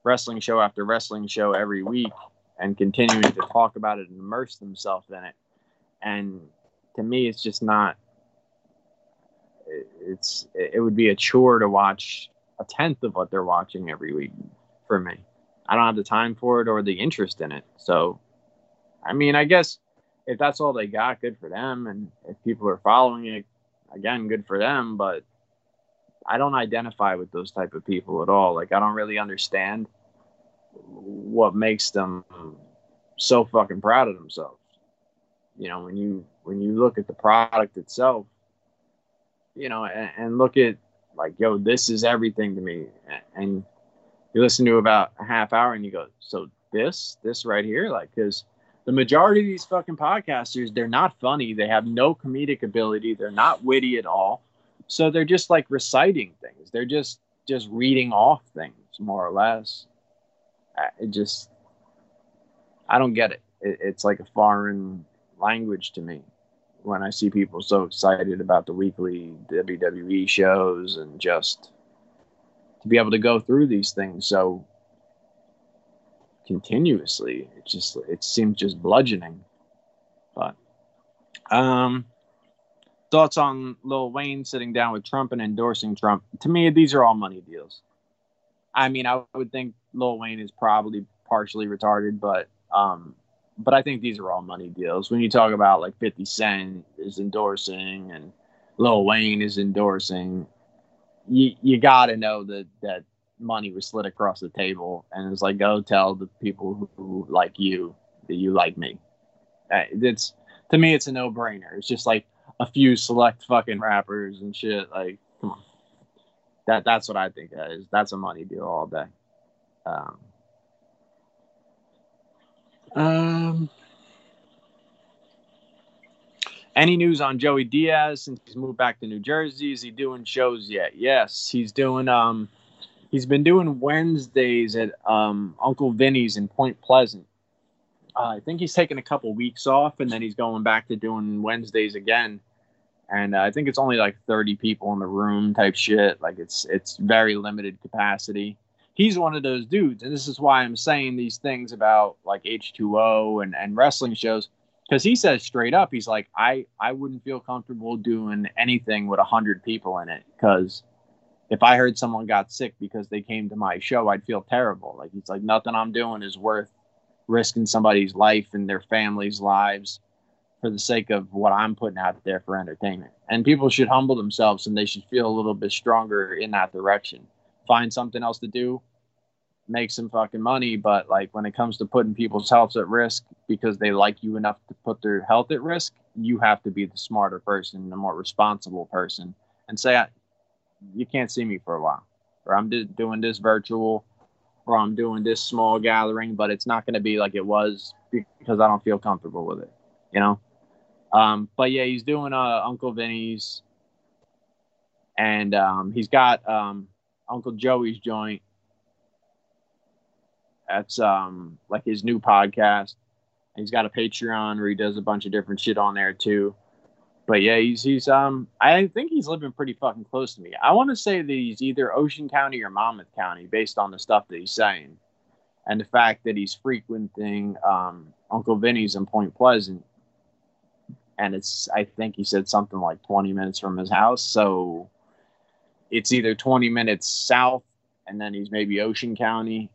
wrestling show after wrestling show every week and continuing to talk about it and immerse themselves in it. And to me it's just not it's it would be a chore to watch a tenth of what they're watching every week for me. I don't have the time for it or the interest in it. So i mean i guess if that's all they got good for them. And if people are following it again good for them. But I don't identify with those type of people at all. Like I don't really understand what makes them so fucking proud of themselves. You know, when you when you look at the product itself, you know, and, and look at like, yo, this is everything to me. And you listen to about a half hour and you go, so this, this right here, like, because the majority of these fucking podcasters, they're not funny. They have no comedic ability. They're not witty at all so they're just like reciting things. They're just just reading off things more or less. It just i don't get it. it it's like a foreign language to me. When i see people so excited about the weekly wwe shows and just to be able to go through these things so continuously it just it seems just bludgeoning. But um thoughts on Lil Wayne sitting down with Trump and endorsing Trump? To me, these are all money deals. I mean, I would think Lil Wayne is probably partially retarded, but um, but I think these are all money deals. When you talk about like 50 Cent is endorsing and Lil Wayne is endorsing, you you got to know that that money was slid across the table, and it's like go tell the people who, who like you that you like me. It's to me, it's a no brainer. It's just like a few select fucking rappers and shit. Like, come on. That that's what I think that is. That's a money deal all day. Um, um any news on Joey Diaz since he's moved back to New Jersey? Is he doing shows yet? Yes, he's doing um he's been doing Wednesdays at um Uncle Vinnie's in Point Pleasant. Uh, I think he's taking a couple weeks off and then he's going back to doing Wednesdays again and uh, I think it's only like 30 people in the room type shit. Like it's it's very limited capacity. He's one of those dudes, and this is why I'm saying these things about like H2O and and wrestling shows because he says straight up, he's like, I I wouldn't feel comfortable doing anything with hundred people in it because if I heard someone got sick because they came to my show, I'd feel terrible. Like he's like, nothing I'm doing is worth risking somebody's life and their family's lives for the sake of what I'm putting out there for entertainment. And people should humble themselves and they should feel a little bit stronger in that direction. Find something else to do, make some fucking money. But like when it comes to putting people's health at risk because they like you enough to put their health at risk, you have to be the smarter person, the more responsible person, and say, you can't see me for a while, or I'm doing this virtual, or I'm doing this small gathering, but it's not going to be like it was because I don't feel comfortable with it, you know. Um, but yeah, he's doing uh, Uncle Vinnie's, and um, he's got um, Uncle Joey's joint. That's um, like his new podcast. He's got a Patreon where he does a bunch of different shit on there too. But yeah, he's he's um I think he's living pretty fucking close to me. I want to say that he's either Ocean County or Monmouth County based on the stuff that he's saying, and the fact that he's frequenting um, Uncle Vinnie's in Point Pleasant, and it's I think he said something like 20 minutes from his house, so it's either 20 minutes south, and then he's maybe Ocean County,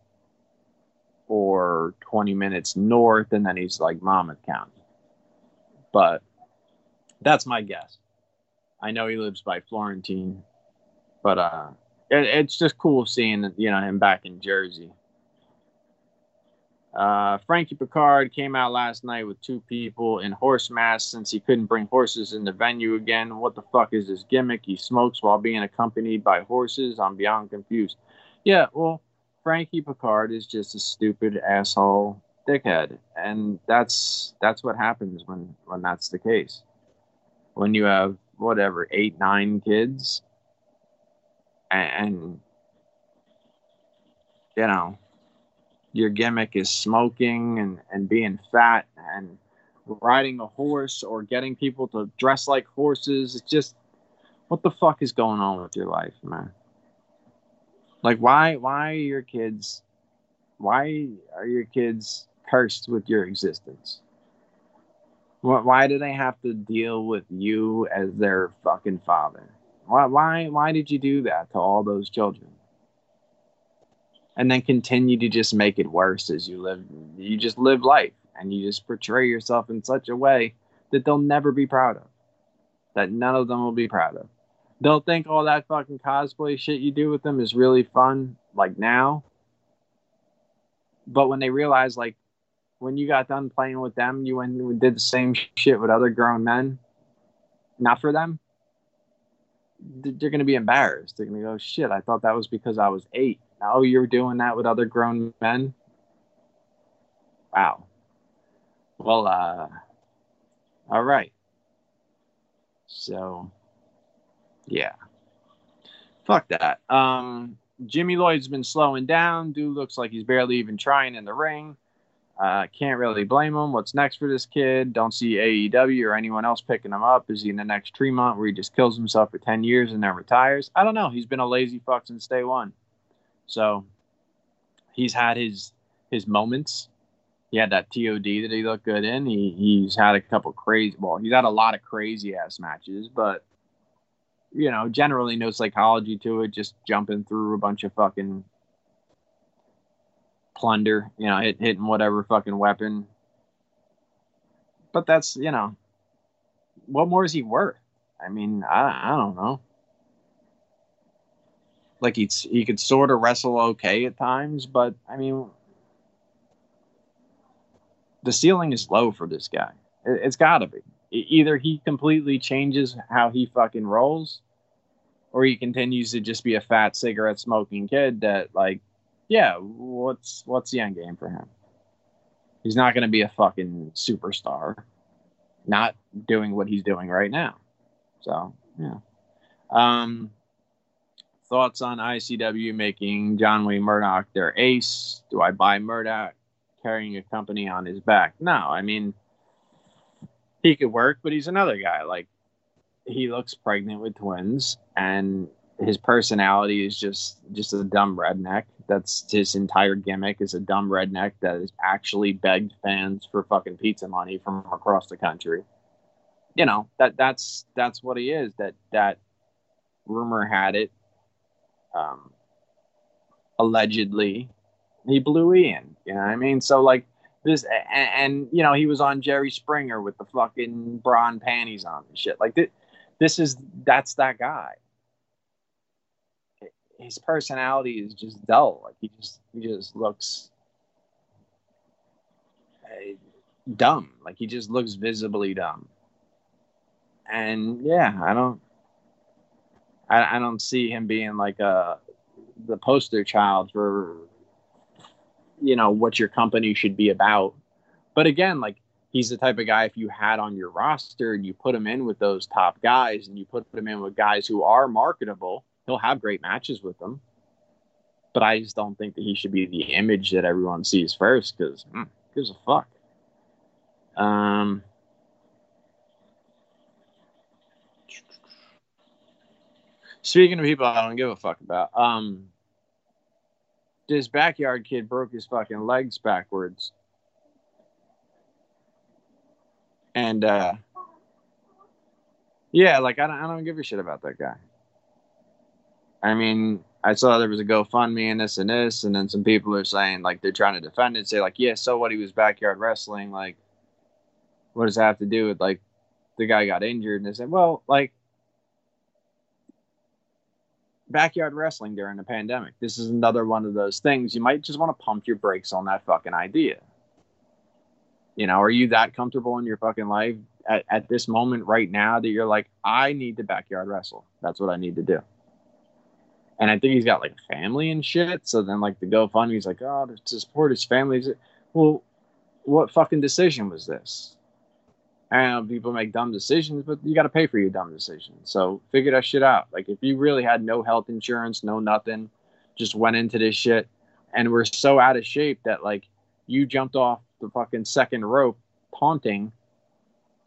or 20 minutes north, and then he's like Monmouth County. But that's my guess. I know he lives by Florentine, but uh, it, it's just cool seeing you know him back in Jersey. Uh, Frankie Pickard came out last night with two people in horse masks since he couldn't bring horses in the venue again. What the fuck is this gimmick? He smokes while being accompanied by horses. I'm beyond confused. Yeah, well, Frankie Pickard is just a stupid asshole dickhead, and that's that's what happens when when that's the case. When you have whatever eight nine kids, and, you know your gimmick is smoking and and being fat and riding a horse or getting people to dress like horses. It's just what the fuck is going on with your life, man? Like why why are your kids why are your kids cursed with your existence? Why do they have to deal with you as their fucking father? Why why why did you do that to all those children? And then continue to just make it worse as you live you just live life and you just portray yourself in such a way that they'll never be proud of. That none of them will be proud of they'll think all that fucking cosplay shit you do with them is really fun, like now. But when they realize, like, when you got done playing with them, you went and did the same shit with other grown men, not for them, they're going to be embarrassed. They're going to go, shit, I thought that was because I was eight. Now you're doing that with other grown men? Wow. Well, uh, all right. So yeah. Fuck that. Um, Jimmy Lloyd's been slowing down. Dude looks like he's barely even trying in the ring. Uh, can't really blame him. What's next for this kid? Don't see AEW or anyone else picking him up. Is he in the next Tremont where he just kills himself for 10 years and then retires? I don't know. He's been a lazy fuck since day one. So he's had his his moments. He had that TOD that he looked good in. He, he's had a couple crazy, well, he's had a lot of crazy ass matches, but you know, generally no psychology to it, just jumping through a bunch of fucking plunder, you know, hit, hitting whatever fucking weapon. But that's, you know, what more is he worth? I mean, I, I don't know. Like he's he could sort of wrestle okay at times, but I mean, the ceiling is low for this guy. It, it's got to be either he completely changes how he fucking rolls or he continues to just be a fat cigarette smoking kid that like yeah what's what's the end game for him? He's not going to be a fucking superstar. Not doing what he's doing right now. So yeah. Um thoughts on icw making john wayne murdoch their ace? Do i buy murdoch carrying a company on his back? No i mean he could work, but he's another guy. Like he looks pregnant with twins, and his personality is just just a dumb redneck. That's his entire gimmick is a dumb redneck that has actually begged fans for fucking pizza money from across the country. You know that that's that's what he is. That that rumor had it. Um, allegedly, he blew Ian. You know what I mean? So like this and, and you know he was on Jerry Springer with the fucking bra and panties on and shit. Like this, this is that's that guy. His personality is just dull. Like he just he just looks uh, dumb. Like he just looks visibly dumb. And yeah, I don't I, I don't see him being like a the poster child for you know what your company should be about. But again, like he's the type of guy if you had on your roster and you put him in with those top guys and you put him in with guys who are marketable, he'll have great matches with them. But I just don't think that he should be the image that everyone sees first because hmm, gives a fuck. Um, speaking of people I don't give a fuck about, um, this backyard kid broke his fucking legs backwards. And uh yeah, like I don't I don't give a shit about that guy. I mean, I saw there was a GoFundMe and this and this, and then some people are saying like they're trying to defend it, say like, yeah, so what? He was backyard wrestling. Like, what does that have to do with like the guy got injured? And they said, well, like backyard wrestling during the pandemic. This is another one of those things you might just want to pump your brakes on that fucking idea. You know, are you that comfortable in your fucking life at, at this moment right now that you're like, I need to backyard wrestle? That's what I need to do. And I think he's got like family and shit. So then, like, the GoFundMe's like, oh, to support his family. Well, what fucking decision was this? And people make dumb decisions, but you got to pay for your dumb decisions. So figure that shit out. Like if you really had no health insurance, no nothing, just went into this shit, and we're so out of shape that like you jumped off the fucking second rope, taunting,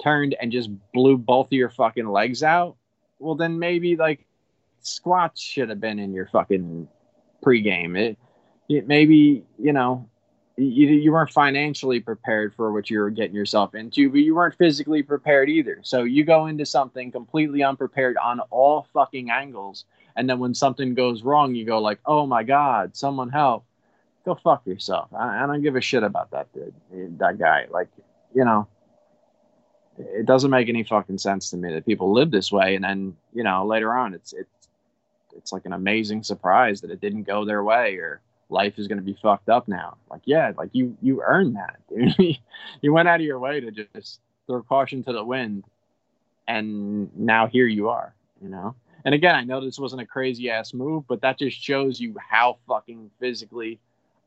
turned and just blew both of your fucking legs out. Well, then maybe like squats should have been in your fucking pregame. It, it maybe you know you, you weren't financially prepared for what you were getting yourself into, but you weren't physically prepared either. So you go into something completely unprepared on all fucking angles, and then when something goes wrong, you go like, "Oh my god, someone help!" Go fuck yourself. I, I don't give a shit about that dude, that guy. Like, you know, it doesn't make any fucking sense to me that people live this way, and then you know later on, it's it's it's like an amazing surprise that it didn't go their way or life is going to be fucked up now. Like, yeah, like you you earned that, dude. *laughs* you went out of your way to just throw caution to the wind, and now here you are. You know. And again, I know this wasn't a crazy ass move, but that just shows you how fucking physically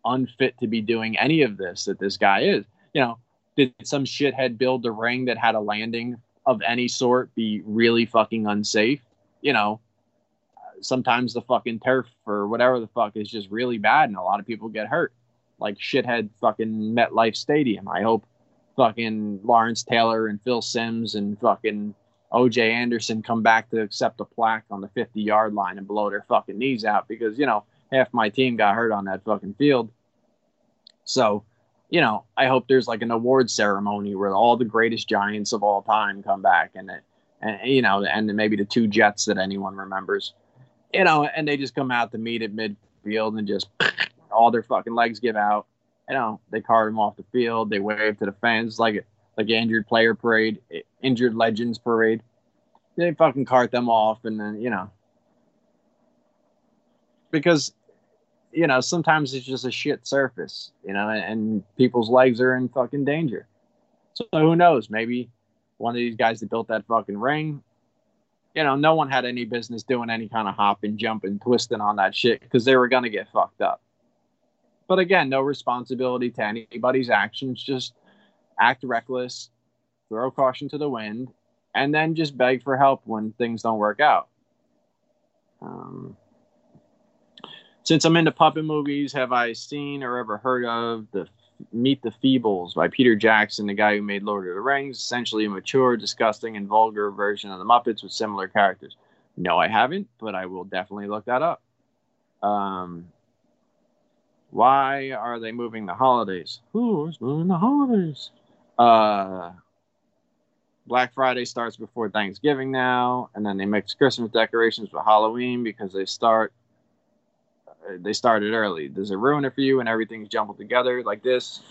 unfit to be doing any of this that this guy is. You know, did some shithead build the ring that had a landing of any sort be really fucking unsafe? You know, sometimes the fucking turf or whatever the fuck is just really bad and a lot of people get hurt. Like shithead fucking MetLife Stadium. I hope fucking Lawrence Taylor and Phil Simms and fucking OJ Anderson come back to accept a plaque on the 50 yard line and blow their fucking knees out because, you know, half my team got hurt on that fucking field. So, you know, I hope there's like an award ceremony where all the greatest giants of all time come back and, it, and you know, and maybe the two Jets that anyone remembers you know, and they just come out to meet at midfield and just *laughs* all their fucking legs give out. You know, they cart them off the field. They wave to the fans like like injured player parade, injured legends parade. They fucking cart them off, and then you know, because you know sometimes it's just a shit surface, you know, and, and people's legs are in fucking danger. So who knows? Maybe one of these guys that built that fucking ring you know, no one had any business doing any kind of hopping, jumping, twisting on that shit because they were going to get fucked up. But again, no responsibility to anybody's actions. Just act reckless, throw caution to the wind, and then just beg for help when things don't work out. Um, since I'm into puppet movies, have I seen or ever heard of the Meet the Feebles by Peter Jackson, the guy who made Lord of the Rings, essentially a mature, disgusting, and vulgar version of the Muppets with similar characters. No, I haven't, but I will definitely look that up. Um, why are they moving the holidays? Who's moving the holidays? Uh, Black Friday starts before Thanksgiving now, and then they mix Christmas decorations with Halloween because they start they started early. Does it ruin it for you and everything's jumbled together like this?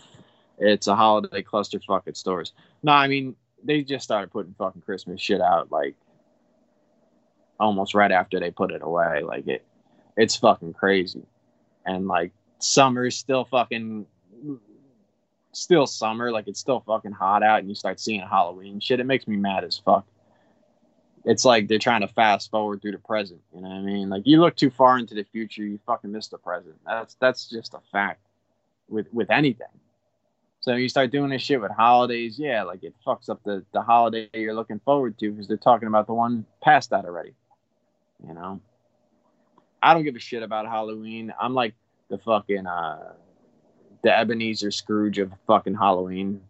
It's a holiday clusterfuck at stores. No, I mean they just started putting fucking Christmas shit out like almost right after they put it away. Like it, it's fucking crazy. And like summer's still fucking still summer. Like it's still fucking hot out, and you start seeing Halloween shit. It makes me mad as fuck. It's like they're trying to fast forward through the present. You know what I mean? Like you look too far into the future, you fucking miss the present. That's that's just a fact with with anything. So you start doing this shit with holidays, yeah, like it fucks up the the holiday you're looking forward to because they're talking about the one past that already. You know, I don't give a shit about Halloween. I'm like the fucking uh, the Ebenezer Scrooge of fucking Halloween.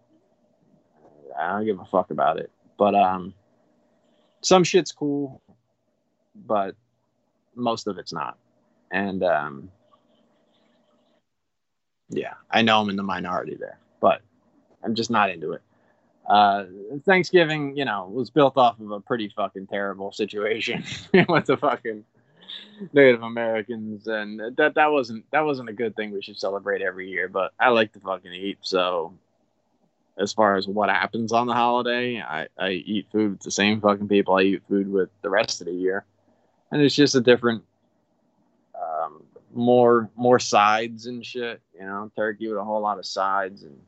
I don't give a fuck about it. But um, some shit's cool, but most of it's not. And um, yeah, I know I'm in the minority there, but I'm just not into it. Uh, Thanksgiving, you know, was built off of a pretty fucking terrible situation *laughs* with the fucking Native Americans, and that that wasn't that wasn't a good thing we should celebrate every year. But I like to fucking eat, so as far as what happens on the holiday, I, I eat food with the same fucking people I eat food with the rest of the year, and it's just a different, um, more more sides and shit. You know, turkey with a whole lot of sides and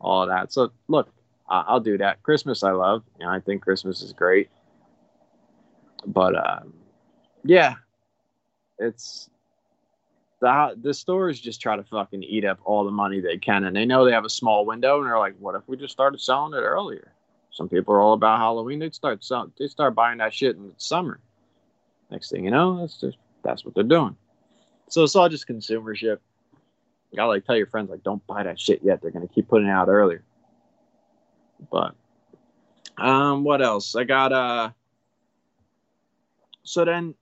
all that. So look, I'll do that. Christmas, I love. You know, I think Christmas is great. But uh, yeah, it's the the stores just try to fucking eat up all the money they can, and they know they have a small window, and they're like, "What if we just started selling it earlier?" Some people are all about Halloween. They start selling, they start buying that shit in the summer. Next thing you know, that's just that's what they're doing. So it's all just consumership. You gotta like tell your friends like, don't buy that shit yet. They're gonna keep putting it out earlier. But um, what else? I got uh. So then,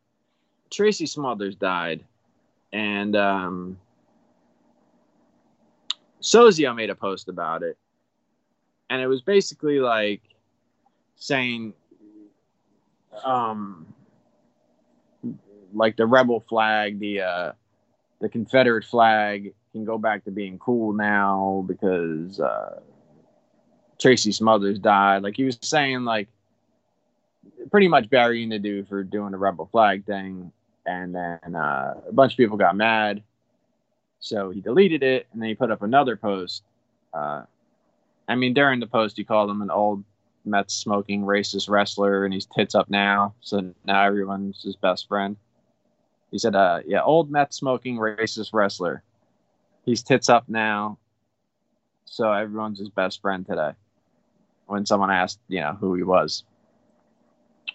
Tracy Smothers died, and um, Sozio made a post about it, and it was basically like saying, um, like the rebel flag, the uh, the Confederate flag can go back to being cool now because uh, Tracy Smothers died. Like he was saying, like pretty much burying the dude for doing the rebel flag thing, and then uh, a bunch of people got mad, so he deleted it, and then he put up another post. Uh, I mean, during the post, he called him an old meth smoking racist wrestler, and he's tits up now, so now everyone's his best friend. He said, uh, "Yeah, old meth smoking racist wrestler. He's tits up now, so everyone's his best friend today." when someone asked, you know, who he was.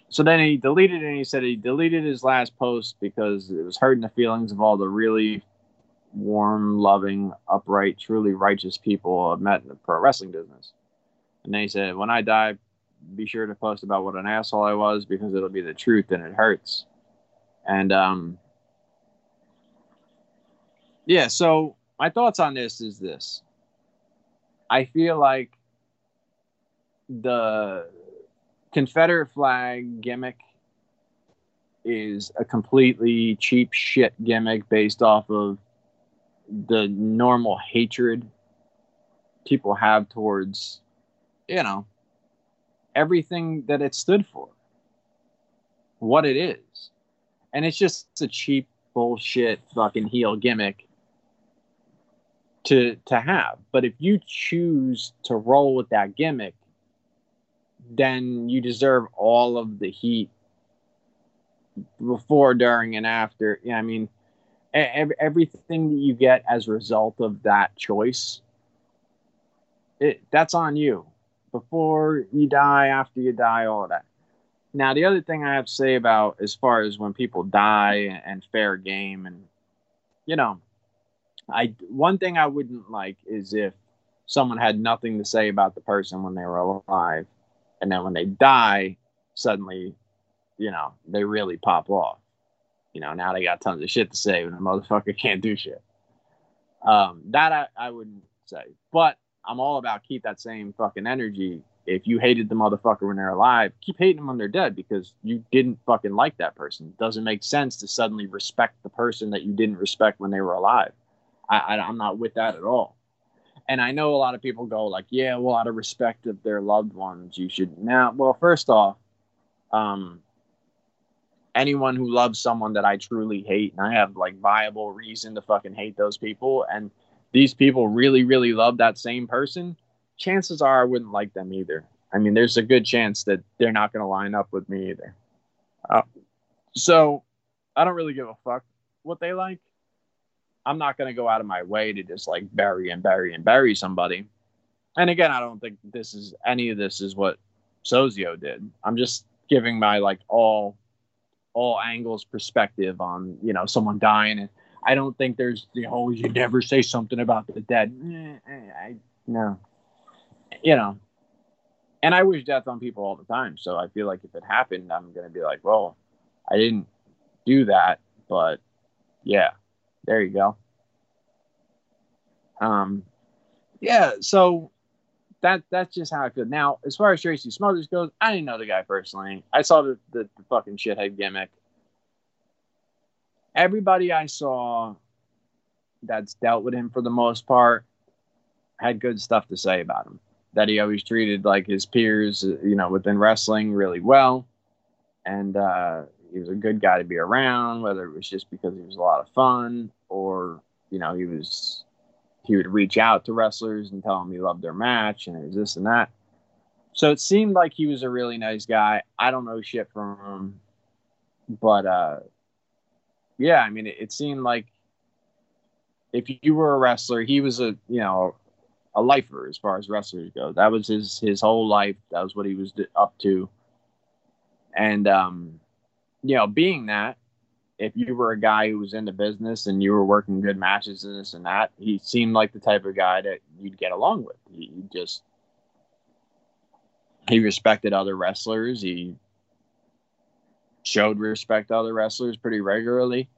So then he deleted and he said he deleted his last post because it was hurting the feelings of all the really warm, loving, upright, truly righteous people I've met in the pro wrestling business. And then he said, when I die, be sure to post about what an asshole I was because it'll be the truth and it hurts. And um, yeah, so my thoughts on this is this. I feel like the Confederate flag gimmick is a completely cheap shit gimmick based off of the normal hatred people have towards, you know, everything that it stood for, what it is. And it's just a cheap bullshit fucking heel gimmick to to have. But if you choose to roll with that gimmick, then you deserve all of the heat before, during, and after. Yeah, I mean, every, everything that you get as a result of that choice, it that's on you. Before you die, after you die, all of that. Now, the other thing I have to say about as far as when people die and fair game, and you know, I one thing I wouldn't like is if someone had nothing to say about the person when they were alive and then when they die, suddenly, you know, they really pop off. You know, now they got tons of shit to say when the motherfucker *laughs* can't do shit. Um, that I, I wouldn't say, but I'm all about keep that same fucking energy. If you hated the motherfucker when they're alive, keep hating them when they're dead because you didn't fucking like that person. It doesn't make sense to suddenly respect the person that you didn't respect when they were alive. I, I, I'm not with that at all. And I know a lot of people go like, yeah, well, out of respect of their loved ones, you should now. Well, first off, um, anyone who loves someone that I truly hate, and I have like viable reason to fucking hate those people, and these people really, really love that same person, chances are I wouldn't like them either. I mean, there's a good chance that they're not going to line up with me either. Uh, so I don't really give a fuck what they like. I'm not going to go out of my way to just like bury and bury and bury somebody. And again, I don't think this is any of this is what Sozio did. I'm just giving my like all all angles perspective on you know someone dying and I don't think there's the whole you never say something about the dead. Eh, eh, I no, you know, and I wish death on people all the time. So I feel like if it happened, I'm gonna be like, well, I didn't do that, but yeah, there you go. Um, yeah, so that that's just how I feel. Now, as far as Tracy Smothers goes, I didn't know the guy personally. I saw the, the, the fucking shithead gimmick. Everybody I saw that's dealt with him for the most part had good stuff to say about him. That he always treated like his peers, you know, within wrestling really well. And uh, he was a good guy to be around, whether it was just because he was a lot of fun or, you know, he was he would reach out to wrestlers and tell them he loved their match and it was this and that. So it seemed like he was a really nice guy. I don't know shit from him, but uh, yeah, I mean, it, it seemed like if you were a wrestler, he was a you know a lifer as far as wrestlers go. That was his his whole life. That was what he was up to. And um, you know, being that, if you were a guy who was in the business and you were working good matches and this and that, he seemed like the type of guy that you'd get along with. He just he respected other wrestlers. He showed respect to other wrestlers pretty regularly,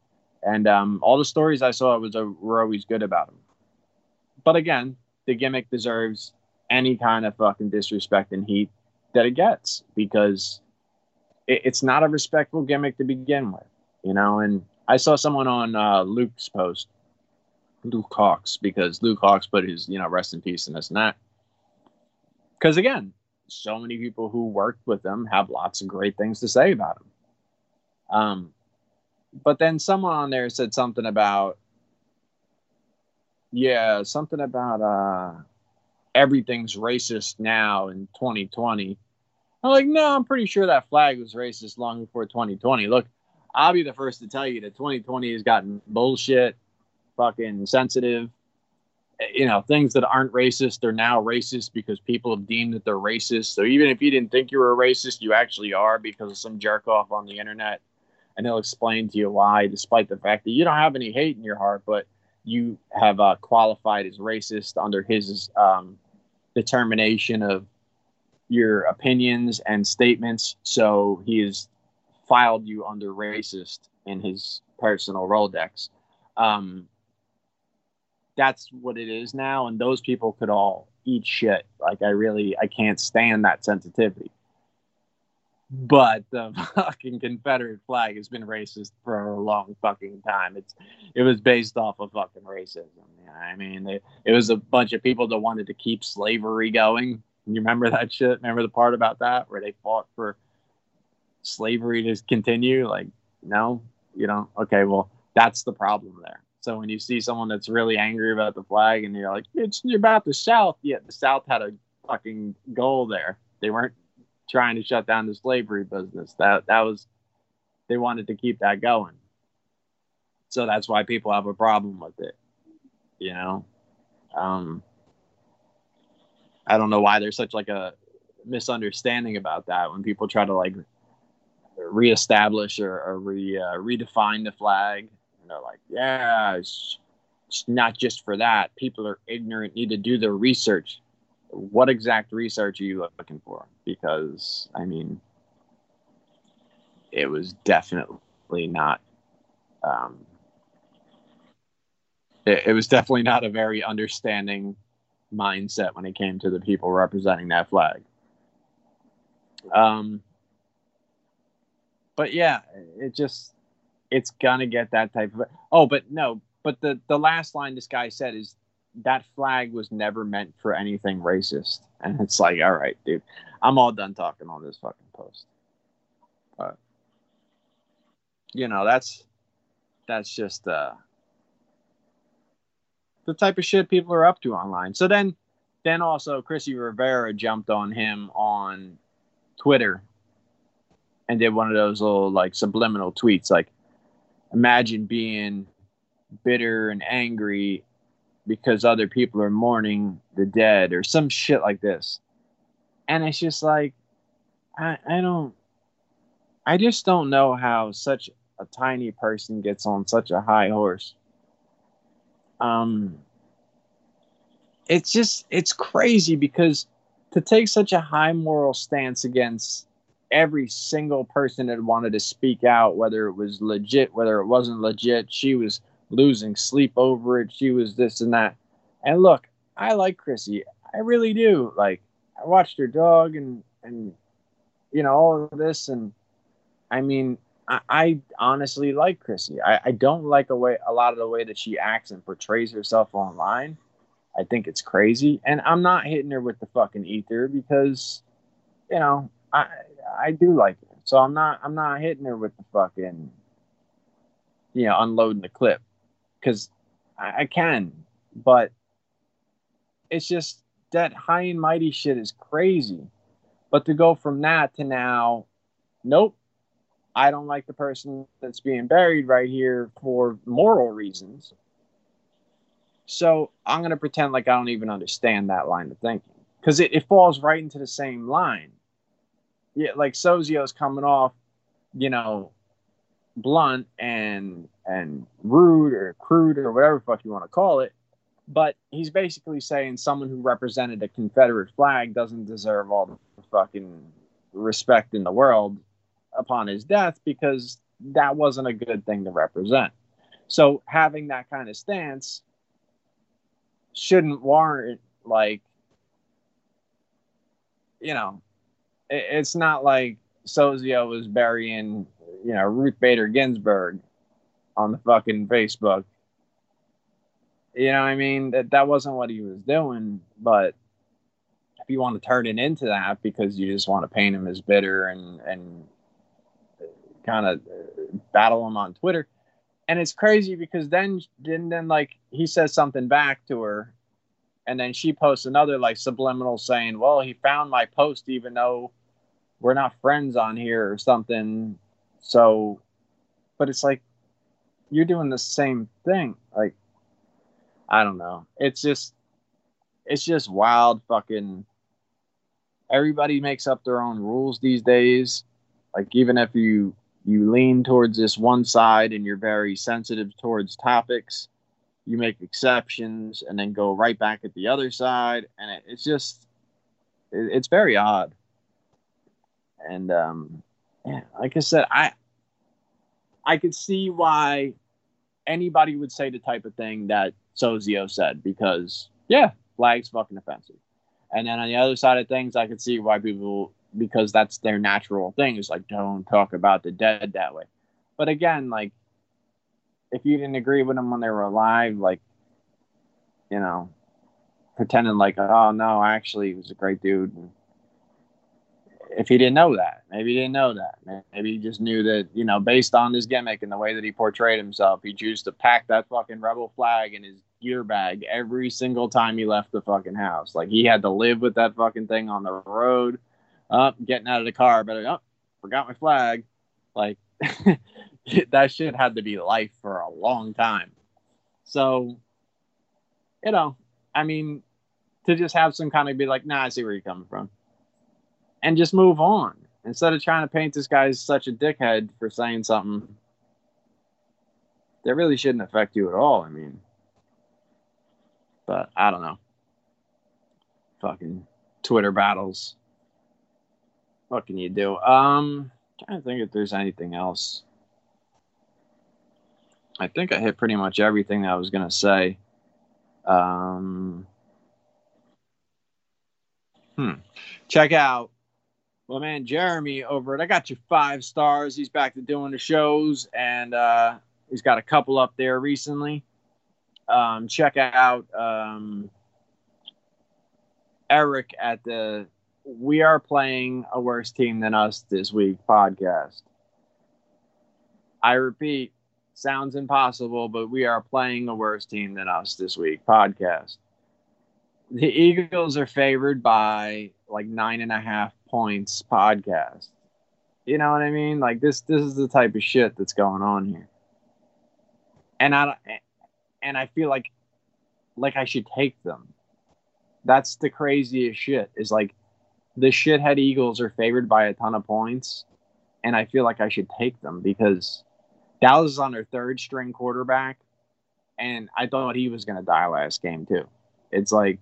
and um, all the stories I saw was uh, were always good about him. But again, the gimmick deserves any kind of fucking disrespect and heat that it gets because it, it's not a respectful gimmick to begin with you know. And I saw someone on uh, Luke's post, Luke Hawx, because Luke Hawx put his, you know, rest in peace and this and that. Because again, so many people who worked with him have lots of great things to say about him. Um, but then someone on there said something about, yeah, something about uh, everything's racist now in 2020. I'm like, no, I'm pretty sure that flag was racist long before 2020. Look, I'll be the first to tell you that 2020 has gotten bullshit, fucking sensitive. You know, things that aren't racist are now racist because people have deemed that they're racist. So even if you didn't think you were a racist, you actually are because of some jerk off on the internet. And he'll explain to you why, despite the fact that you don't have any hate in your heart, but you have uh, qualified as racist under his um, determination of your opinions and statements. So he has filed you under racist in his personal Rolodex. Um, that's what it is now, and those people could all eat shit. Like I really, I can't stand that sensitivity. But the *laughs* fucking Confederate flag has been racist for a long fucking time. It's it was based off of fucking racism. Yeah, I mean, it, it was a bunch of people that wanted to keep slavery going. You remember that shit? Remember the part about that where they fought for slavery to continue? Like, no, you know, okay, well, that's the problem there. So when you see someone that's really angry about the flag and you're like, it's about the South, yeah, the South had a fucking goal there. They weren't trying to shut down the slavery business. That that was they wanted to keep that going. So that's why people have a problem with it. You know? Um I don't know why there's such like a misunderstanding about that when people try to like reestablish or, or re, uh, redefine the flag. And they're like, yeah, it's, it's not just for that. People are ignorant, need to do their research. What exact research are you looking for? Because, I mean, it was definitely not. Um, it, it was definitely not a very understanding mindset when it came to the people representing that flag. Um, but yeah, it just it's gonna get that type of. Oh, but no, but the the last line this guy said is that flag was never meant for anything racist. And it's like, all right, dude, I'm all done talking on this fucking post. But you know, that's that's just uh the type of shit people are up to online. So then then also Chrissy Rivera jumped on him on Twitter and did one of those little like subliminal tweets like imagine being bitter and angry because other people are mourning the dead or some shit like this. And it's just like I, I don't I just don't know how such a tiny person gets on such a high horse. Um it's just it's crazy because to take such a high moral stance against every single person that wanted to speak out, whether it was legit, whether it wasn't legit, she was losing sleep over it. She was this and that. And look, I like Chrissy. I really do. Like I watched her dog and and you know all of this and I mean I, I honestly like Chrissy. I, I don't like a way a lot of the way that she acts and portrays herself online. I think it's crazy. And I'm not hitting her with the fucking ether because, you know, I I do like her. So I'm not I'm not hitting her with the fucking you know, unloading the clip. Cause I, I can, but it's just that high and mighty shit is crazy. But to go from that to now, nope, I don't like the person that's being buried right here for moral reasons. So I'm going to pretend like I don't even understand that line of thinking because it, it falls right into the same line. Yeah, like Sozio's coming off, you know, blunt and and rude or crude or whatever fuck you want to call it, but he's basically saying someone who represented a Confederate flag doesn't deserve all the fucking respect in the world upon his death because that wasn't a good thing to represent. So having that kind of stance shouldn't warrant like you know it, it's not like Sozio was burying you know Ruth Bader Ginsburg on the fucking Facebook. You know, I mean that that wasn't what he was doing, but if you want to turn it into that because you just want to paint him as bitter and and kind of battle him on Twitter, and it's crazy because then then then like he says something back to her and then she posts another like subliminal saying well he found my post even though we're not friends on here or something. So but it's like you're doing the same thing. Like i don't know. It's just it's just wild fucking everybody makes up their own rules these days. Like even if you you lean towards this one side and you're very sensitive towards topics you make exceptions and then go right back at the other side. And it, it's just it, it's very odd. And um yeah, like i said i i could see why anybody would say the type of thing that sozio said because yeah flag's fucking offensive. And then on the other side of things i could see why people because that's their natural thing is like don't talk about the dead that way. But again like if you didn't agree with them when they were alive like you know pretending like oh no actually he was a great dude. If he didn't know that maybe he didn't know that. Maybe he just knew that you know based on his gimmick and the way that he portrayed himself he chose to pack that fucking rebel flag in his gear bag every single time he left the fucking house. Like he had to live with that fucking thing on the road oh, getting out of the car, but oh, forgot my flag. Like *laughs* that shit had to be life for a long time. So, you know, I mean, to just have some kind of be like, nah, I see where you're coming from, and just move on instead of trying to paint this guy as such a dickhead for saying something that really shouldn't affect you at all. I mean, but I don't know. Fucking Twitter battles what can you do? Um, trying to think if there's anything else. I think I hit pretty much everything that I was gonna say. Um, hmm. Check out well, man, Jeremy over it. I got you five stars. He's back to doing the shows, and uh, he's got a couple up there recently. um, check out um, Eric at the We Are Playing a Worse Team Than Us This Week podcast. I repeat, sounds impossible, but we are playing a worse team than us this week podcast. The Eagles are favored by like nine and a half points podcast. You know what I mean? Like this this is the type of shit that's going on here. And I and I feel like like I should take them. That's the craziest shit. Is like the shithead Eagles are favored by a ton of points, and I feel like I should take them because Dallas is on their third string quarterback, and I thought he was gonna die last game too. It's like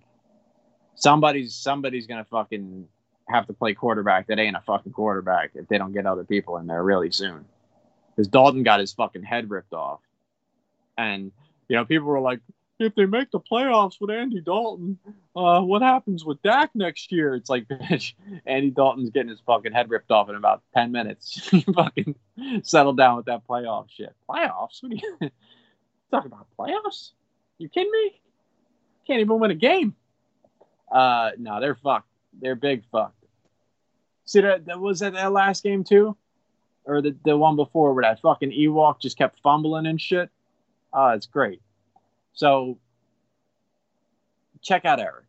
somebody's somebody's gonna fucking have to play quarterback that ain't a fucking quarterback if they don't get other people in there really soon. Because Dalton got his fucking head ripped off, and you know people were like, if they make the playoffs with Andy Dalton, uh, what happens with Dak next year? It's like, *laughs* bitch, Andy Dalton's getting his fucking head ripped off in about 10 minutes. *laughs* fucking settle down with that playoff shit. Playoffs? What are you *laughs* talking about? Playoffs? You kidding me? Can't even win a game. Uh, no, they're fucked. They're big fucked. See, that, that was that, that last game too? Or the, the one before where that fucking Ewok just kept fumbling and shit? Oh, it's great. So check out Eric.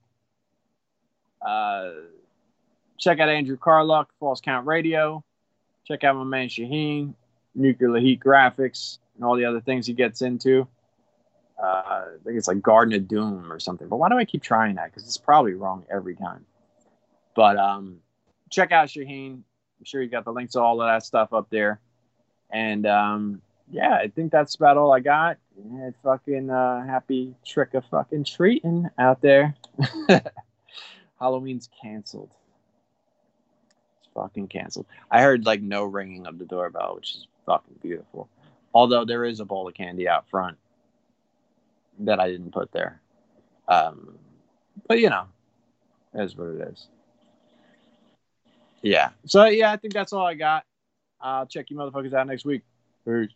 Uh, check out Andrew Carluck, False Count Radio. Check out my man Shaheen, Nuclear Heat Graphics, and all the other things he gets into. Uh, I think it's like Garden of Doom or something. But why do I keep trying that? Because it's probably wrong every time. But um, check out Shaheen. I'm sure you got the links to all of that stuff up there. And um, yeah, I think that's about all I got. Yeah, fucking uh, happy trick of fucking treating out there. *laughs* Halloween's canceled. It's fucking canceled. I heard like no ringing of the doorbell, which is fucking beautiful. Although there is a bowl of candy out front that I didn't put there. Um, but you know, it is what it is. Yeah. So yeah, I think that's all I got. I'll check you motherfuckers out next week. Peace.